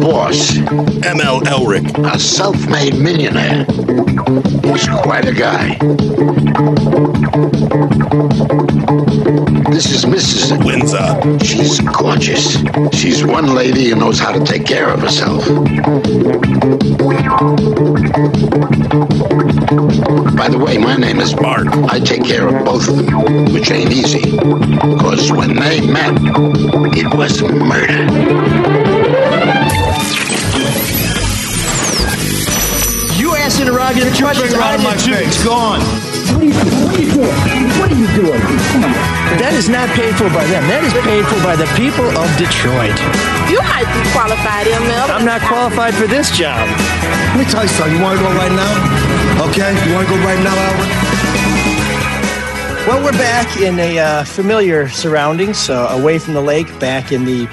boss, ML Elrick. a self-made millionaire. He's quite a guy. This is Mrs. Windsor. She's gorgeous. She's one lady who knows how to take care of herself. By the way, my name is Bart. I take care of both of them, which ain't easy. Because when they met, it was murder. Interrogative questions Bring it out of my face. Go on. What are you doing? What are you doing? What are you doing? That is not paid for by them. That is paid for by the people of Detroit. You might be qualified, ML. I'm not qualified for this job. Let me tell you something. You want to go right now? Okay? You want to go right now, Albert? Well, we're back in a uh, familiar surroundings, so away from the lake, back in the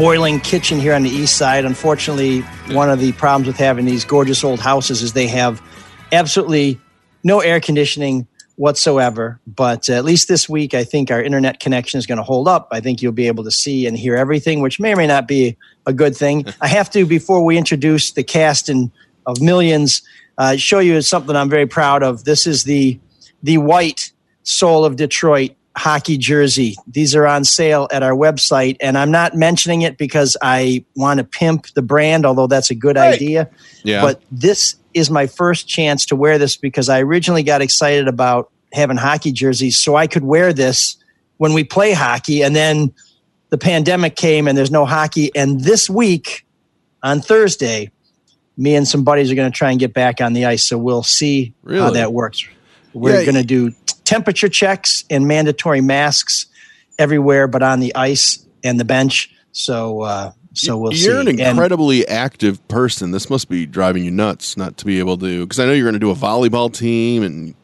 boiling kitchen here on the east side. Unfortunately, one of the problems with having these gorgeous old houses is they have absolutely no air conditioning whatsoever. But at least this week, I think our internet connection is going to hold up. I think you'll be able to see and hear everything, which may or may not be a good thing. I have to, before we introduce the cast and of millions, uh, show you something I'm very proud of. This is the the white soul of Detroit hockey jersey. These are on sale at our website, and I'm not mentioning it because I want to pimp the brand, although that's a good idea. Yeah. But this is my first chance to wear this because I originally got excited about having hockey jerseys so I could wear this when we play hockey, and then the pandemic came and there's no hockey. And this week on Thursday, me and some buddies are going to try and get back on the ice. So we'll see how that works. We're Yeah, going to do t- temperature checks and mandatory masks everywhere, but on the ice and the bench. So, uh, so we'll see. You're an And- incredibly active person. This must be driving you nuts not to be able to. Because I know you're going to do a volleyball team, and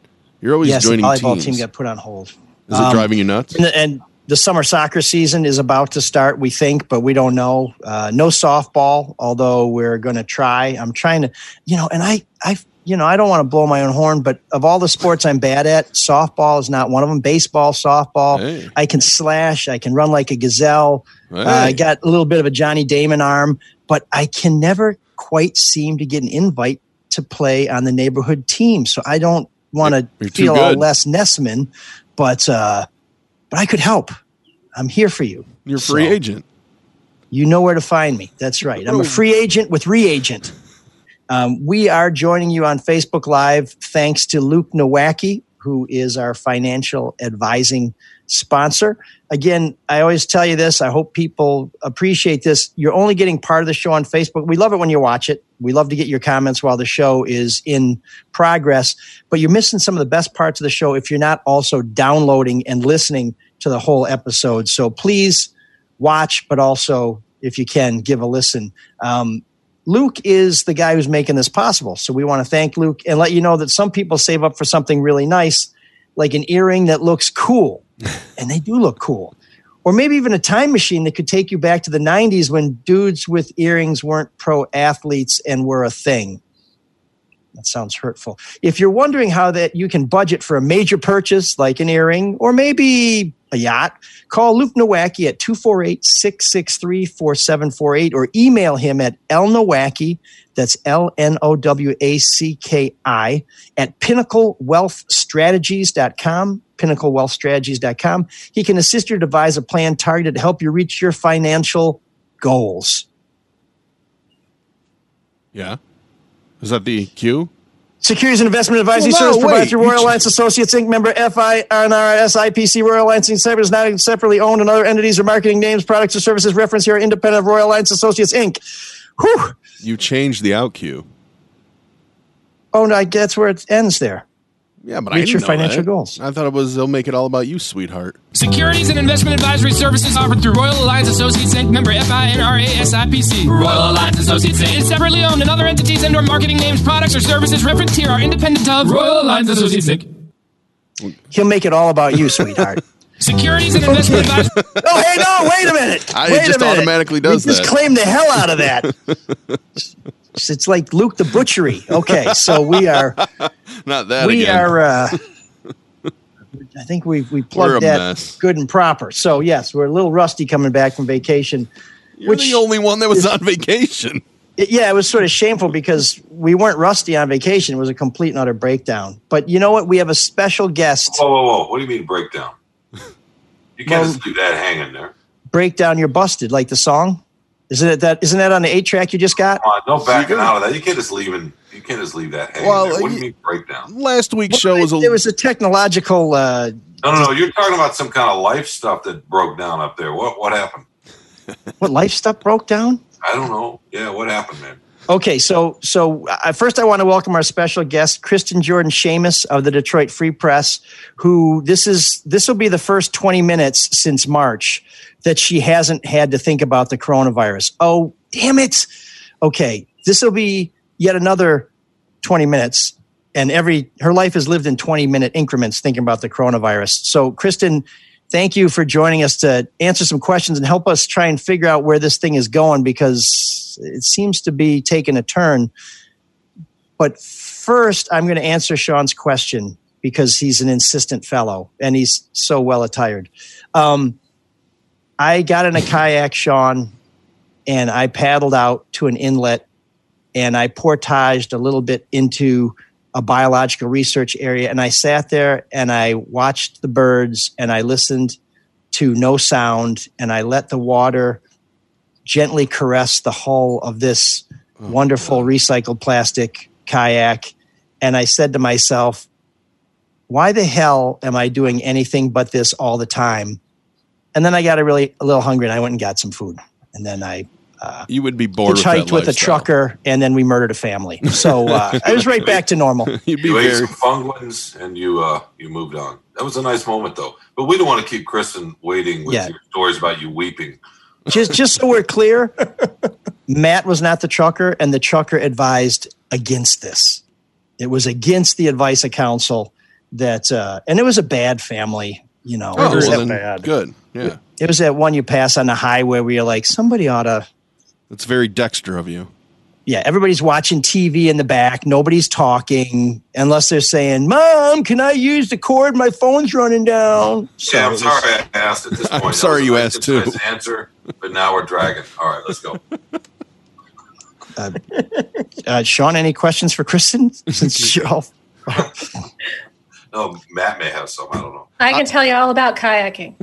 you're always yes, the joining volleyball teams. team got put on hold. Is it Um, driving you nuts? And, and the summer soccer season is about to start, we think, but we don't know. Uh, no softball, although we're going to try. I'm trying to, you know, and I, I, you know, I don't want to blow my own horn, but of all the sports I'm bad at, softball is not one of them. Baseball, softball, Hey. I can slash, I can run like a gazelle. Uh, I got a little bit of a Johnny Damon arm, but I can never quite seem to get an invite to play on the neighborhood team. So I don't want to feel all Les Nessman, but uh, but I could help. I'm here for you. You're a free So, agent. You know where to find me. That's right. I'm a free agent with reagent. Um, we are joining you on Facebook Live thanks to Luke Nowacki, who is our financial advising sponsor. Again, I always tell you this. I hope people appreciate this. You're only getting part of the show on Facebook. We love it when you watch it. We love to get your comments while the show is in progress, but you're missing some of the best parts of the show if you're not also downloading and listening to the whole episode. So please watch, but also, if you can, give a listen. Um, Luke is the guy who's making this possible. So we want to thank Luke and let you know that some people save up for something really nice, like an earring that looks cool. and they do look cool. Or maybe even a time machine that could take you back to the 90s when dudes with earrings weren't pro athletes and were a thing. That sounds hurtful. If you're wondering how that you can budget for a major purchase like an earring or maybe a yacht, call Luke Nowacki at 248-663-4748 or email him at lnowacki, that's L-N-O-W-A-C-K-I, at pinnaclewealthstrategies.com, pinnaclewealthstrategies.com. He can assist you to devise a plan targeted to help you reach your financial goals. Yeah. Is that the cue? Securities and investment advisory Well, no, service provided through Royal ch- Alliance Associates Inc. Member FINRA SIPC Royal Alliance Inc. is not separately owned, and other entities or marketing names, products, or services referenced here are independent of Royal Alliance Associates Inc. Whew. You changed the out cue. Oh, no, I- that's where it ends there. Yeah, but Reach didn't your financial that. goals. I thought it was they'll make it all about you, sweetheart. Securities and investment advisory services offered through Royal Alliance Associates Inc. Member FINRA SIPC. Royal Alliance Associates Inc. is separately owned, and other entities and/or marketing names, products, or services referenced here are independent of Royal Alliance Associates Inc. He'll make it all about you, sweetheart. Securities and investment advisory. oh, hey, no, wait a minute. I- it wait a just minute. automatically does we just that. claimed the hell out of that. it's like Luke the Butchery. Okay, so we are Not that we again. are uh i think we we plugged that mess. good and proper so yes we're a little rusty coming back from vacation You're the only one that was on vacation. It- yeah, it was sort of shameful because we weren't rusty on vacation. It was a complete and utter breakdown. But you know what? We have a special guest. Whoa, whoa, whoa! What do you mean breakdown? You can't Well- just leave that hanging there. Breakdown, you're busted, like the song. Isn't it that? Isn't that on the eight track you just got? Come on, no backing out of that. You can't just leave and you can't just leave that hanging Well, there. What do you- you mean breakdown? Last week's show was a There was a technological. Uh, No, no, no. You're talking about some kind of life stuff that broke down up there. What what happened? what life stuff broke down? I don't know. Yeah, what happened, man? Okay, so so uh, first I want to welcome our special guest, Kristen Jordan Shamus of the Detroit Free Press, who this is this will be the first 20 minutes since March that she hasn't had to think about the coronavirus. Oh, damn it. Okay, this will be yet another 20 minutes and every her life is lived in 20 minute increments thinking about the coronavirus. So Kristen, thank you for joining us to answer some questions and help us try and figure out where this thing is going because it seems to be taking a turn. But first, I'm going to answer Sean's question because he's an insistent fellow and he's so well attired. Um, I got in a kayak, Sean, and I paddled out to an inlet and I portaged a little bit into a biological research area. And I sat there and I watched the birds and I listened to no sound and I let the water gently caress the hull of this oh, wonderful recycled plastic kayak. And I said to myself, why the hell am I doing anything but this all the time? And then I got a really a little hungry and I went and got some food. And then I you would be bored with, hitchhiked that with, a lifestyle. trucker and then we murdered a family. So uh, I was right back to normal. You'd be You ate very some Funyuns and you uh you moved on. That was a nice moment though. But we don't want to keep Kristen waiting with Yeah. your stories about you weeping. just just so we're clear, Matt was not the trucker, and the trucker advised against this. It was against the advice of counsel that, uh, and it was a bad family. You know, Oh, it, was well, that, then, good. Yeah, it was that one you pass on the highway where you're like, somebody ought to. that's very Dexter of you. Yeah, everybody's watching TV in the back. Nobody's talking unless they're saying, "Mom, can I use the cord? My phone's running down." So yeah, I'm was- sorry I asked at this point. That sorry you asked, too. concise Answer, but now we're dragging. All right, let's go. Uh, Sean, any questions for Kristen? Since you're all No, Matt may have some. I don't know. I can uh, tell you all about kayaking.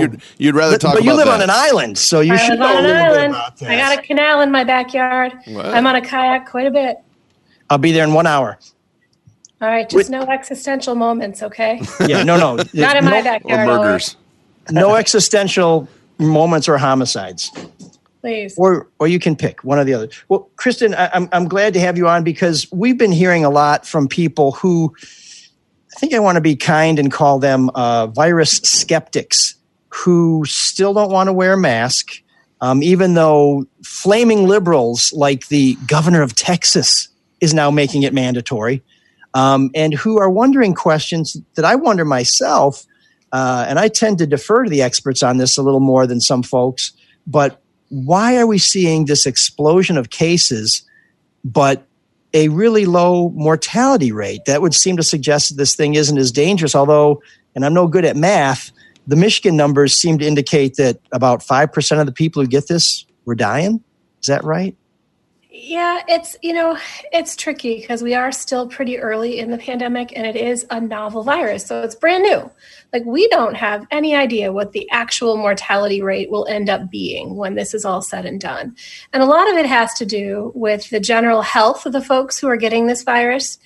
you'd, you'd rather but, talk but about you live that. on an island, so you I should live know on an little bit island. about that. I got a canal in my backyard. Wow. I'm on a kayak quite a bit. I'll be there in one hour. All right, just no existential moments, okay? Yeah, no, no, Not in my no, or backyard. murders. no existential moments or homicides, Please. or or you can pick one or the other. Well, Kristen, I, I'm I'm glad to have you on because we've been hearing a lot from people who I think I want to be kind and call them uh, virus skeptics who still don't want to wear a mask, um, even though flaming liberals like the governor of Texas is now making it mandatory, um, and who are wondering questions that I wonder myself. Uh, and I tend to defer to the experts on this a little more than some folks. But why are we seeing this explosion of cases, but a really low mortality rate? That would seem to suggest that this thing isn't as dangerous. Although, and I'm no good at math, the Michigan numbers seem to indicate that about 5% of the people who get this were dying. Is that right? Yeah, it's you know, it's tricky because we are still pretty early in the pandemic and it is a novel virus. So it's brand new. Like we don't have any idea what the actual mortality rate will end up being when this is all said and done. And a lot of it has to do with the general health of the folks who are getting this virus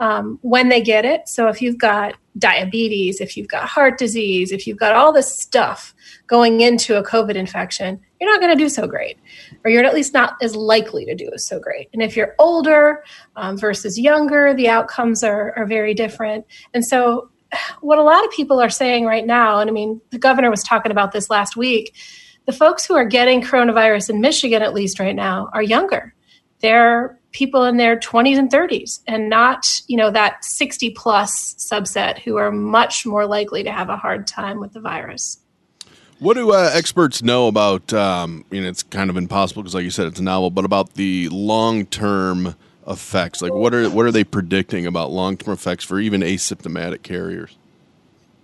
um, when they get it. So if you've got diabetes, if you've got heart disease, if you've got all this stuff going into a COVID infection, you're not going to do so great, or you're at least not as likely to do so great. And if you're older um, versus younger, the outcomes are, are very different. And so, what a lot of people are saying right now, and I mean, the governor was talking about this last week, the folks who are getting coronavirus in Michigan, at least right now, are younger. They're people in their 20s and 30s and not you know that 60 plus subset who are much more likely to have a hard time with the virus What do uh, experts know about? Um, I mean, it's kind of impossible because, like you said, it's a novel. But about the long-term effects, like what are what are they predicting about long-term effects for even asymptomatic carriers?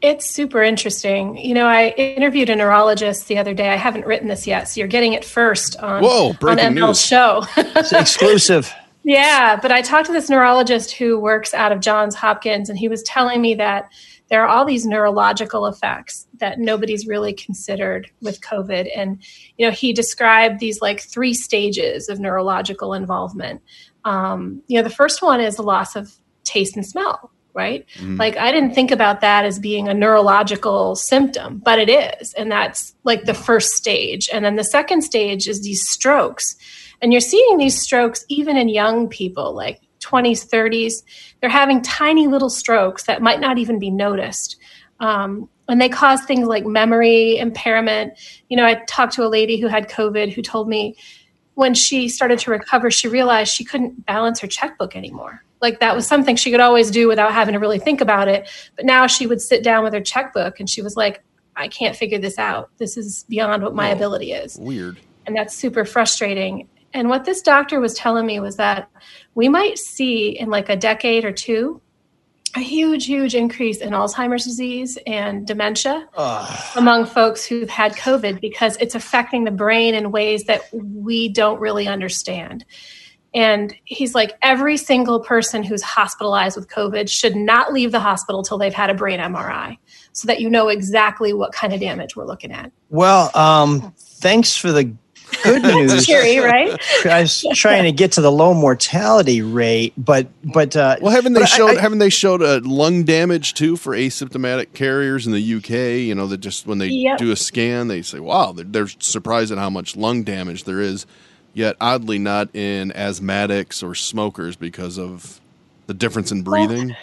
It's super interesting. You know, I interviewed a neurologist the other day. I haven't written this yet, so you're getting it first on, Whoa, on breaking ML's news. show. It's exclusive. Yeah, but I talked to this neurologist who works out of Johns Hopkins, and he was telling me that there are all these neurological effects that nobody's really considered with COVID. And, you know, he described these like three stages of neurological involvement. Um, you know, the first one is the loss of taste and smell, right? Like, I didn't think about that as being a neurological symptom, but it is. And that's like the first stage. And then the second stage is these strokes. And you're seeing these strokes even in young people, like 20s, 30s. They're having tiny little strokes that might not even be noticed. Um, and they cause things like memory impairment. You know, I talked to a lady who had COVID who told me when she started to recover, she realized she couldn't balance her checkbook anymore. Like that was something she could always do without having to really think about it. But now she would sit down with her checkbook and she was like, I can't figure this out. This is beyond what my ability is Weird. and that's super frustrating. And what this doctor was telling me was that we might see in like a decade or two a huge, huge increase in Alzheimer's disease and dementia among folks who've had COVID because it's affecting the brain in ways that we don't really understand. And he's like, every single person who's hospitalized with COVID should not leave the hospital till they've had a brain MRI so that you know exactly what kind of damage we're looking at. Well, um, thanks for the good news. Cheery, right? I was trying to get to the low mortality rate, but but uh, Well, haven't they but I- I- haven't they showed uh, lung damage too for asymptomatic carriers in the UK? You know that just when they Yep. do a scan, they say, "Wow, they're, they're surprised at how much lung damage there is." Yet, oddly, not in asthmatics or smokers because of the difference in breathing.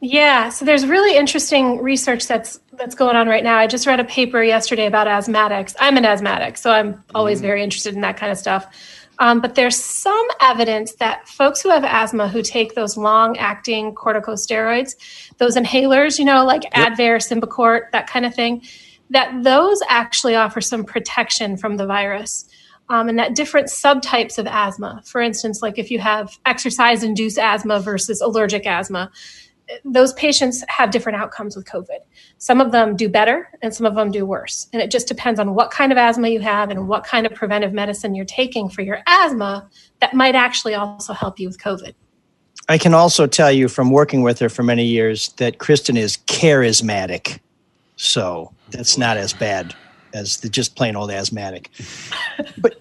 Yeah, so there's really interesting research that's that's going on right now. I just read a paper yesterday about asthmatics. I'm an asthmatic, so I'm always very interested in that kind of stuff. Um, but there's some evidence that folks who have asthma who take those long-acting corticosteroids, those inhalers, you know, like Advair, Symbicort, that kind of thing, that those actually offer some protection from the virus. Um, and that different subtypes of asthma, for instance, like if you have exercise-induced asthma versus allergic asthma, those patients have different outcomes with COVID. Some of them do better and some of them do worse. And it just depends on what kind of asthma you have and what kind of preventive medicine you're taking for your asthma that might actually also help you with COVID. I can also tell you from working with her for many years that Kristen is charismatic, so that's not as bad as the just plain old asthmatic. But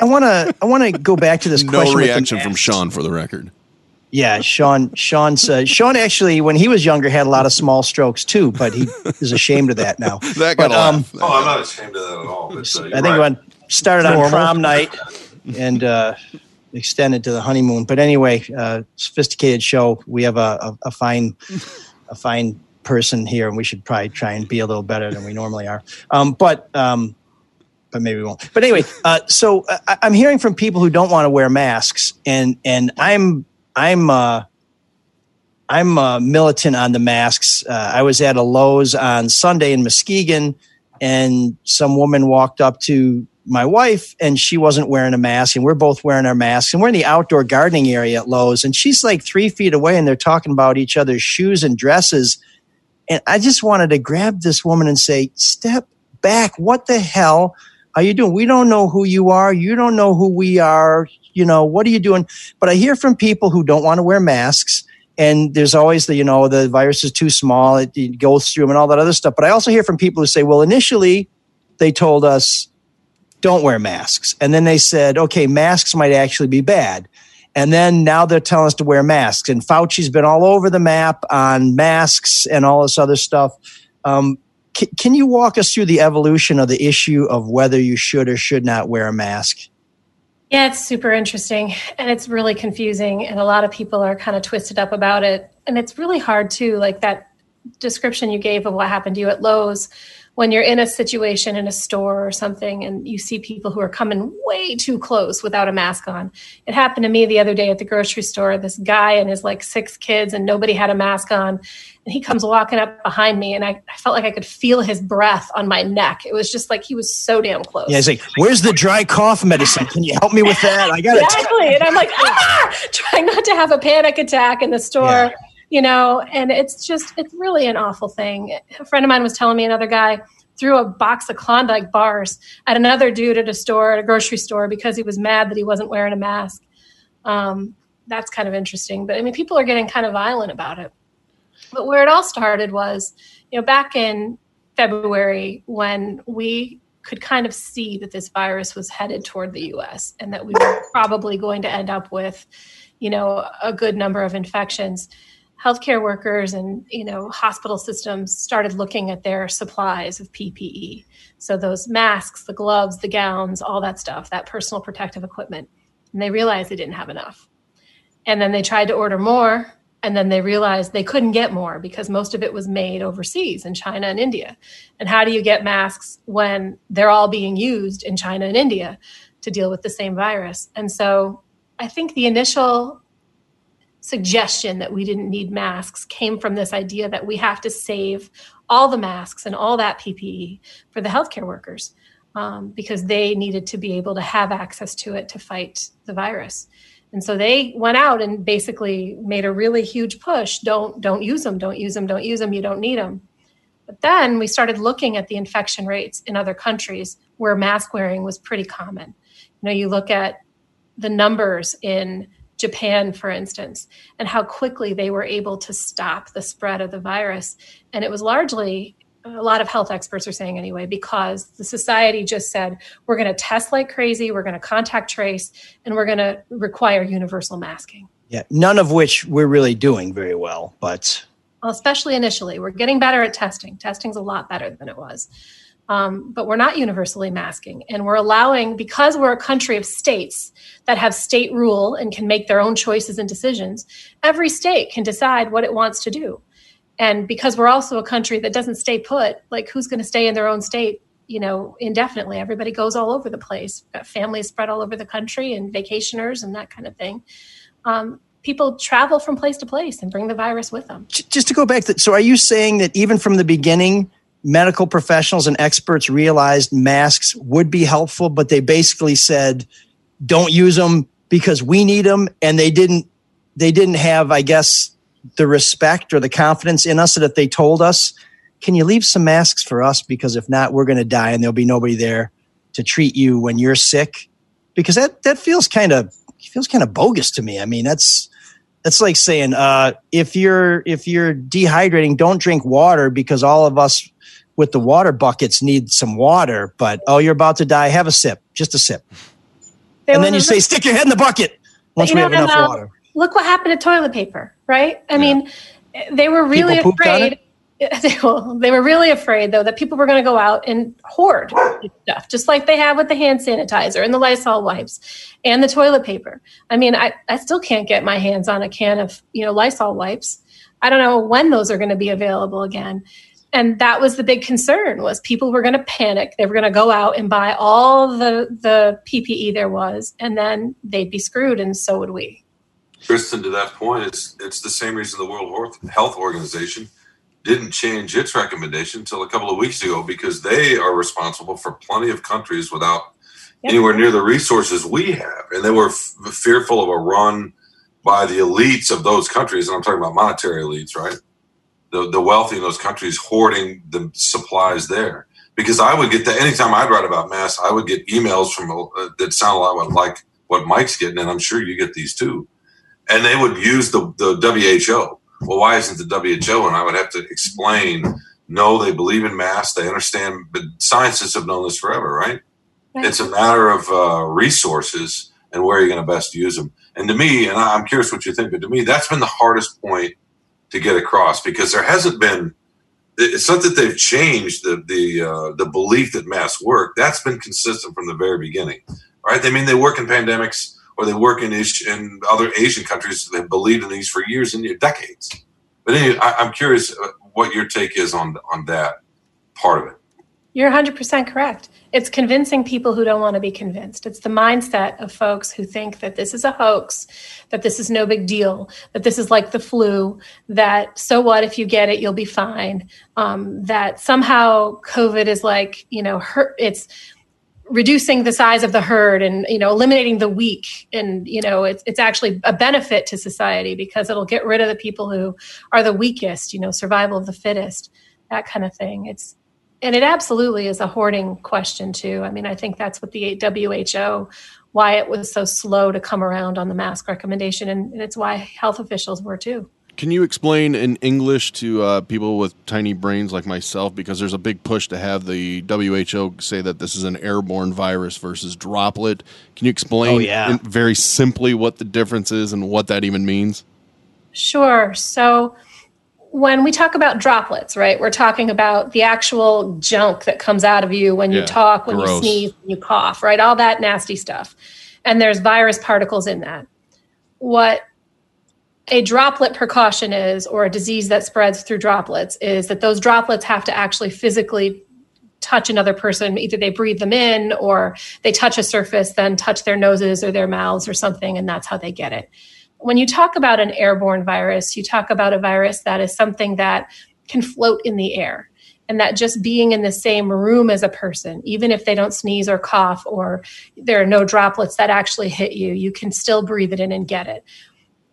I want to I want to go back to this No question. with the reaction from. Sean, for the record. Yeah, Sean. Sean uh, Sean actually, when he was younger, had a lot of small strokes too, but he is ashamed of that now. That got But, a um. Oh, I'm not ashamed of that at all. But, uh, I think right. when started on prom night and uh, extended to the honeymoon. But anyway, uh, sophisticated show. We have a, a, a fine, a fine person here, and we should probably try and be a little better than we normally are. Um, but um, but maybe we won't. But anyway, uh, so uh, I, I'm hearing from people who don't want to wear masks, and and I'm I'm. Uh, I'm uh, militant on the masks. Uh, I was at a Lowe's on Sunday in Muskegon, and some woman walked up to my wife, and she wasn't wearing a mask, and we're both wearing our masks, and we're in the outdoor gardening area at Lowe's, and she's like three feet away, and they're talking about each other's shoes and dresses, and I just wanted to grab this woman and say, "Step back! What the hell are you doing? We don't know who you are. You don't know who we are. You know what are you doing?" But I hear from people who don't want to wear masks and there's always the you know the virus is too small it, it goes through them and all that other stuff. But i also hear from people who say well initially they told us don't wear masks. And then they said okay masks might actually be bad. And then now they're telling us to wear masks and fauci's been all over the map on masks and all this other stuff. Um, can you walk us through the evolution of the issue of whether you should or should not wear a mask Yeah, it's super interesting and it's really confusing. And a lot of people are kind of twisted up about it. And it's really hard too, like that description you gave of what happened to you at Lowe's when you're in a situation in a store or something and you see people who are coming way too close without a mask on. It happened to me the other day at the grocery store. This guy and his like six kids and nobody had a mask on. And he comes walking up behind me and I, I felt like I could feel his breath on my neck. It was just like he was so damn close. yeah he's like where's the dry cough medicine can you help me with that i got it exactly. And I'm like, ah, trying not to have a panic attack in the store. Yeah. You know, and it's just, it's really an awful thing. A friend of mine was telling me another guy threw a box of Klondike bars at another dude at a store, at a grocery store, because he was mad that he wasn't wearing a mask. Um, that's kind of interesting. But I mean, people are getting kind of violent about it. But where it all started was, you know, back in February when we could kind of see that this virus was headed toward the US and that we were probably going to end up with, you know, a good number of infections. Healthcare workers and, you know, hospital systems started looking at their supplies of PPE. So those masks, the gloves, the gowns, all that stuff, that personal protective equipment. And they realized they didn't have enough. And then they tried to order more and then they realized they couldn't get more because most of it was made overseas in China and India. And how do you get masks when they're all being used in China and India to deal with the same virus? And so I think the initial suggestion that we didn't need masks came from this idea that we have to save all the masks and all that PPE for the healthcare workers um, because they needed to be able to have access to it to fight the virus. And so they went out and basically made a really huge push. Don't don't use them. Don't use them. Don't use them. You don't need them. But then we started looking at the infection rates in other countries where mask wearing was pretty common. You know, you look at the numbers in Japan, for instance, and how quickly they were able to stop the spread of the virus. And it was largely a lot of health experts are saying anyway, because the society just said, we're going to test like crazy, we're going to contact trace, and we're going to require universal masking. Yeah, none of which we're really doing very well, but. Well, especially initially. We're getting better at testing. Testing's a lot better than it was. Um, but we're not universally masking. And we're allowing, because we're a country of states that have state rule and can make their own choices and decisions, every state can decide what it wants to do. And because we're also a country that doesn't stay put like who's going to stay in their own state you know indefinitely? Everybody goes all over the place. Got families spread all over the country and vacationers and that kind of thing. Um, people travel from place to place and bring the virus with them. Just to go back to, so are you saying that even from the beginning medical professionals and experts realized masks would be helpful but they basically said don't use them because we need them and they didn't they didn't have i guess the respect or the confidence in us that if they told us, can you leave some masks for us? Because if not, we're going to die and there'll be nobody there to treat you when you're sick. Because that, that feels kind of, feels kind of bogus to me. I mean, that's, that's like saying, uh, if you're, if you're dehydrating, don't drink water because all of us with the water buckets need some water, but oh, you're about to die. Have a sip, just a sip. There and then you say, stick your head in the bucket once we have enough um, water look what happened to toilet paper, right? I yeah. mean, they were really afraid. They, they were really afraid, though, that people were going to go out and hoard stuff, just like they have with the hand sanitizer and the Lysol wipes and the toilet paper. I mean, I, I still can't get my hands on a can of, you know, Lysol wipes. I don't know when those are going to be available again. And that was the big concern was people were going to panic. They were going to go out and buy all the, the PPE there was, and then they'd be screwed, and so would we. Kristen, to that point, it's it's the same reason the World Health Organization didn't change its recommendation until a couple of weeks ago because they are responsible for plenty of countries without yep. anywhere near the resources we have, and they were f- fearful of a run by the elites of those countries, and I'm talking about monetary elites, right? The the wealthy in those countries hoarding the supplies there. Because I would get that anytime I'd write about mass, I would get emails from uh, that sound a lot like what Mike's getting, and I'm sure you get these too and they would use the, the WHO. Well, why isn't the WHO? And I would have to explain. No, they believe in masks. They understand, but scientists have known this forever, right? right. It's a matter of uh, resources and where you're going to best use them. And to me, and I'm curious what you think, but to me, that's been the hardest point to get across because there hasn't been. It's not that they've changed the the uh, the belief that masks work. That's been consistent from the very beginning, right? They mean, they work in pandemics or they work in, in other Asian countries that have believed in these for years and decades. But anyway, I, I'm curious uh, what your take is on on that part of it. You're 100% correct. It's convincing people who don't want to be convinced. It's the mindset of folks who think that this is a hoax, that this is no big deal, that this is like the flu, that so what if you get it, you'll be fine, um, that somehow COVID is like, you know, hurt, it's reducing the size of the herd and you know eliminating the weak and you know it's, it's actually a benefit to society because it'll get rid of the people who are the weakest you know survival of the fittest that kind of thing it's and it absolutely is a hoarding question too i mean i think that's what the who why it was so slow to come around on the mask recommendation and, and it's why health officials were too can you explain in English to uh, people with tiny brains like myself? Because there's a big push to have the WHO say that this is an airborne virus versus droplet. Can you explain oh, yeah. very simply what the difference is and what that even means? Sure. So, when we talk about droplets, right, we're talking about the actual junk that comes out of you when you talk, when gross. you sneeze, when you cough, right? All that nasty stuff. And there's virus particles in that. What a droplet precaution is, or a disease that spreads through droplets, is that those droplets have to actually physically touch another person. Either they breathe them in or they touch a surface, then touch their noses or their mouths or something, and that's how they get it. When you talk about an airborne virus, you talk about a virus that is something that can float in the air. And that just being in the same room as a person, even if they don't sneeze or cough or there are no droplets that actually hit you, you can still breathe it in and get it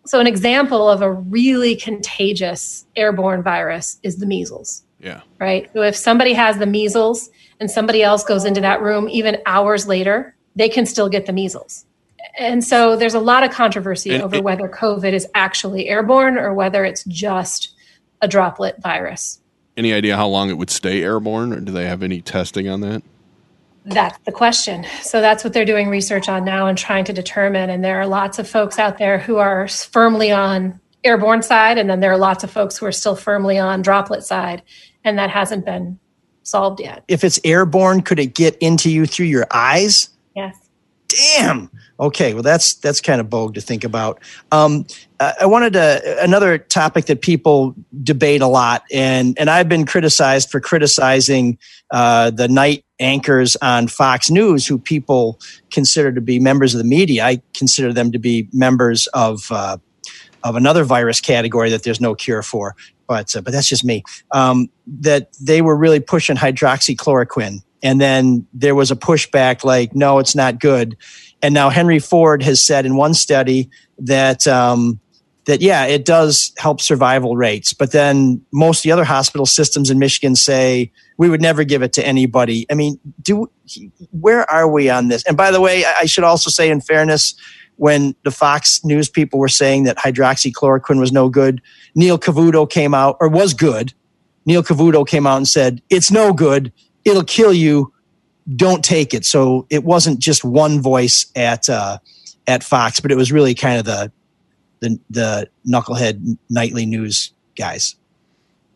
so an example of a really contagious airborne virus is the measles. Yeah. Right. So if somebody has the measles and somebody else goes into that room even hours later, they can still get the measles. And so there's a lot of controversy and over it, whether COVID is actually airborne or whether it's just a droplet virus. Any idea how long it would stay airborne, or do they have any testing on that? That's the question. So that's what they're doing research on now and trying to determine. And there are lots of folks out there who are firmly on airborne side, and then there are lots of folks who are still firmly on droplet side, and that hasn't been solved yet. If it's airborne, could it get into you through your eyes? Yes. Damn. Okay, well that's that's kind of bogue to think about. Um, I wanted to another topic that people debate a lot, and and I've been criticized for criticizing uh, the night anchors on Fox News, who people consider to be members of the media. I consider them to be members of uh, of another virus category that there's no cure for, but uh, but that's just me. Um, that they were really pushing hydroxychloroquine, and then there was a pushback like, no, it's not good. And now Henry Ford has said in one study that um, that yeah, it does help survival rates. But then most of the other hospital systems in Michigan say we would never give it to anybody. I mean, do where are we on this? And by the way, I should also say, in fairness, when the Fox News people were saying that hydroxychloroquine was no good, Neil Cavuto came out or was good. Neil Cavuto came out and said it's no good. It'll kill you. Don't take it. So it wasn't just one voice at uh, at Fox, but it was really kind of the the the knucklehead nightly news guys.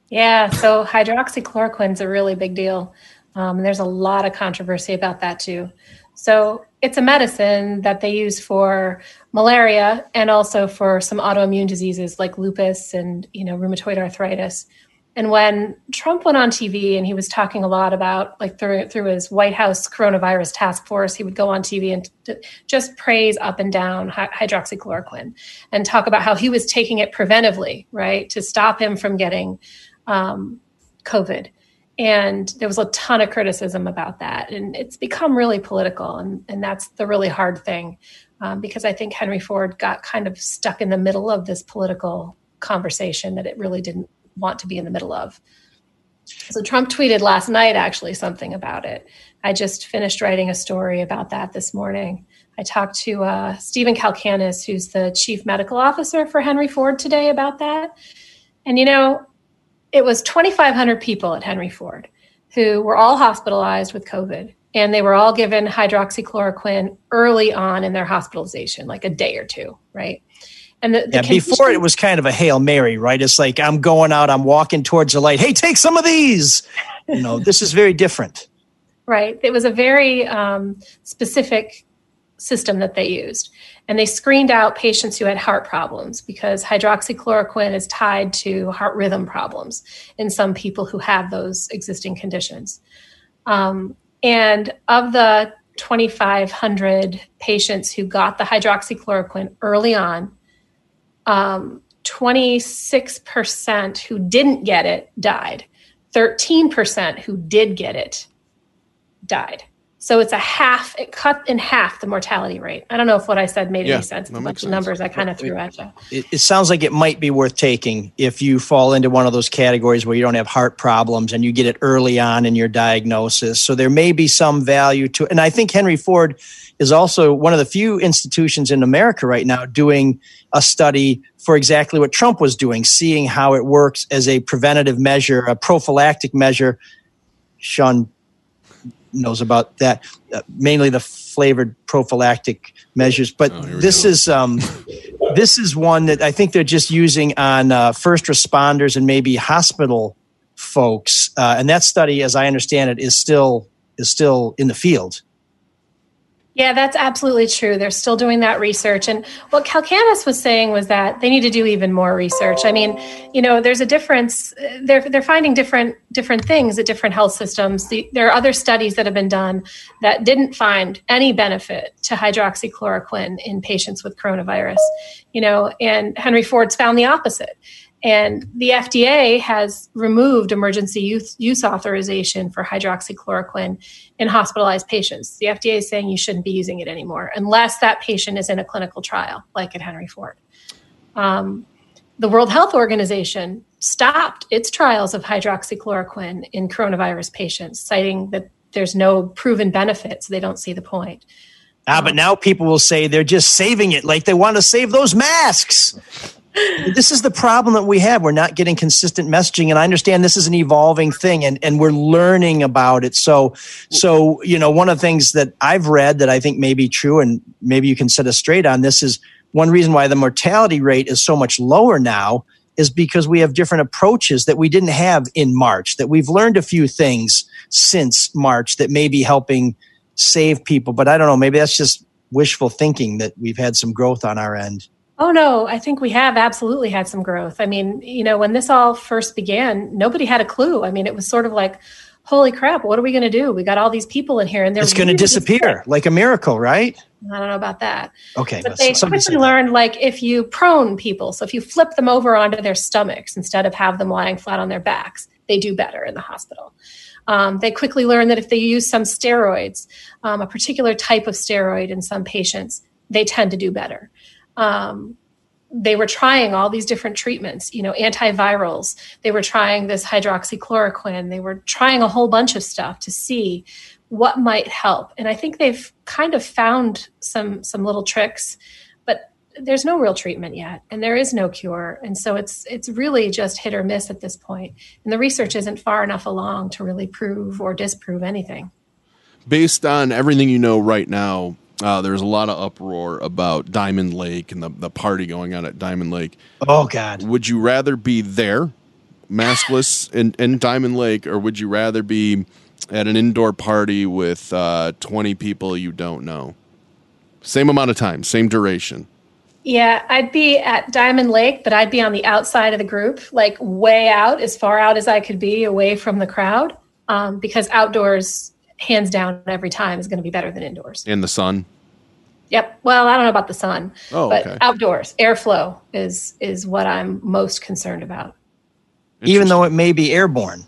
Yeah, so hydroxychloroquine is a really big deal. Um, there's a lot of controversy about that too. So it's a medicine that they use for malaria and also for some autoimmune diseases like lupus and you know rheumatoid arthritis. And when Trump went on TV and he was talking a lot about, like through through his White House coronavirus task force, he would go on TV and t- just praise up and down hydroxychloroquine and talk about how he was taking it preventively, right, to stop him from getting um, COVID. And there was a ton of criticism about that, and it's become really political, and and that's the really hard thing, um, because I think Henry Ford got kind of stuck in the middle of this political conversation that it really didn't want to be in the middle of. So Trump tweeted last night actually something about it. I just finished writing a story about that this morning. I talked to uh, Steven Kalkanis, who's the chief medical officer for Henry Ford today about that. And you know, it was 2,500 people at Henry Ford who were all hospitalized with COVID, and they were all given hydroxychloroquine early on in their hospitalization, like a day or two, right? And the, the yeah, before it was kind of a hail mary, right? It's like I'm going out, I'm walking towards the light. Hey, take some of these. You know, this is very different. Right. It was a very um, specific system that they used, and they screened out patients who had heart problems because hydroxychloroquine is tied to heart rhythm problems in some people who have those existing conditions. Um, and of the 2,500 patients who got the hydroxychloroquine early on, um, 26% who didn't get it died. 13% who did get it died. So it's a half, it cut in half the mortality rate. I don't know if what I said made Yeah, any sense. that A bunch of numbers I kind of threw at you. It, it sounds like it might be worth taking if you fall into one of those categories where you don't have heart problems and you get it early on in your diagnosis. So there may be some value to it. And I think Henry Ford is also one of the few institutions in America right now doing a study for exactly what Trump was doing, seeing how it works as a preventative measure, a prophylactic measure. Sean knows about that, uh, mainly the flavored prophylactic measures. But Oh, this is um, this is one that I think they're just using on uh, first responders and maybe hospital folks. Uh, and that study, as I understand it, is still is still in the field. Yeah, that's absolutely true. They're still doing that research. And what Kalkanis was saying was that they need to do even more research. I mean, you know, there's a difference. They're, they're finding different different things at different health systems. The, there are other studies that have been done that didn't find any benefit to hydroxychloroquine in patients with coronavirus. You know, and Henry Ford's found the opposite. And the FDA has removed emergency use, use authorization for hydroxychloroquine in hospitalized patients. The FDA is saying you shouldn't be using it anymore unless that patient is in a clinical trial, like at Henry Ford. Um, the World Health Organization stopped its trials of hydroxychloroquine in coronavirus patients, citing that there's no proven benefit, so they don't see the point. Ah, but now people will say they're just saving it, like they want to save those masks. This is the problem that we have. We're not getting consistent messaging, and I understand this is an evolving thing, and, and we're learning about it. So, so you know, one of the things that I've read that I think may be true, and maybe you can set us straight on this is one reason why the mortality rate is so much lower now is because we have different approaches that we didn't have in March. That we've learned a few things since March that may be helping save people, but I don't know. Maybe that's just wishful thinking that we've had some growth on our end. Oh no, I think we have absolutely had some growth. I mean, you know, when this all first began, nobody had a clue. I mean, it was sort of like, holy crap, what are we going to do? We got all these people in here and they're It's going to really disappear like a miracle, right? I don't know about that. Okay, But they quickly learned like if you prone people, so if you flip them over onto their stomachs instead of have them lying flat on their backs, they do better in the hospital. Um, they quickly learned that if they use some steroids, um, a particular type of steroid in some patients, they tend to do better. Um, they were trying all these different treatments, you know, antivirals. They were trying this hydroxychloroquine. They were trying a whole bunch of stuff to see what might help. And I think they've kind of found some some little tricks, but there's no real treatment yet and there is no cure. And so it's it's really just hit or miss at this point. And the research isn't far enough along to really prove or disprove anything. Based on everything you know right now, uh, there's a lot of uproar about Diamond Lake and the, the party going on at Diamond Lake. Oh God. Would you rather be there, maskless in, in Diamond Lake, or would you rather be at an indoor party with uh, 20 people you don't know? Same amount of time, same duration. Yeah, I'd be at Diamond Lake, but I'd be on the outside of the group, like way out, as far out as I could be away from the crowd, um, because outdoors, hands down, every time is going to be better than indoors. In the sun. Yep. Well, I don't know about the sun, Oh, but okay. outdoors, airflow is is what I'm most concerned about. Even though it may be airborne.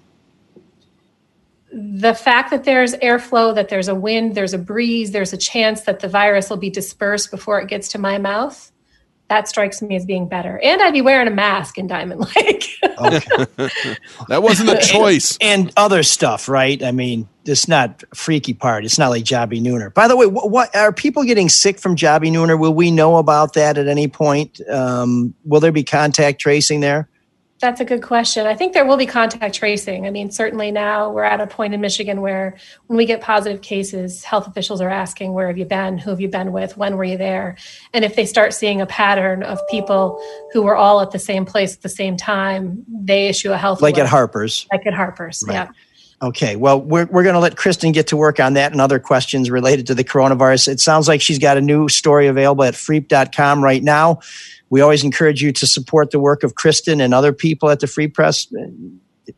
The fact that there's airflow, that there's a wind, there's a breeze, there's a chance that the virus will be dispersed before it gets to my mouth. That strikes me as being better. And I'd be wearing a mask in Diamond Lake. That wasn't a choice. and other stuff, right? I mean, it's not a freaky part. It's not like Jobbie Nooner. By the way, what, what are people getting sick from Jobbie Nooner? Will we know about that at any point? Um, will there be contact tracing there? That's a good question. I think there will be contact tracing. I mean, certainly now we're at a point in Michigan where when we get positive cases, health officials are asking, Where have you been? Who have you been with? When were you there? And if they start seeing a pattern of people who were all at the same place at the same time, they issue a health Like at. Harper's. Like at Harper's. Right. Yeah. Okay, well, we're, we're going to let Kristen get to work on that and other questions related to the coronavirus. It sounds like she's got a new story available at freep.com right now. We always encourage you to support the work of Kristen and other people at the Free Press.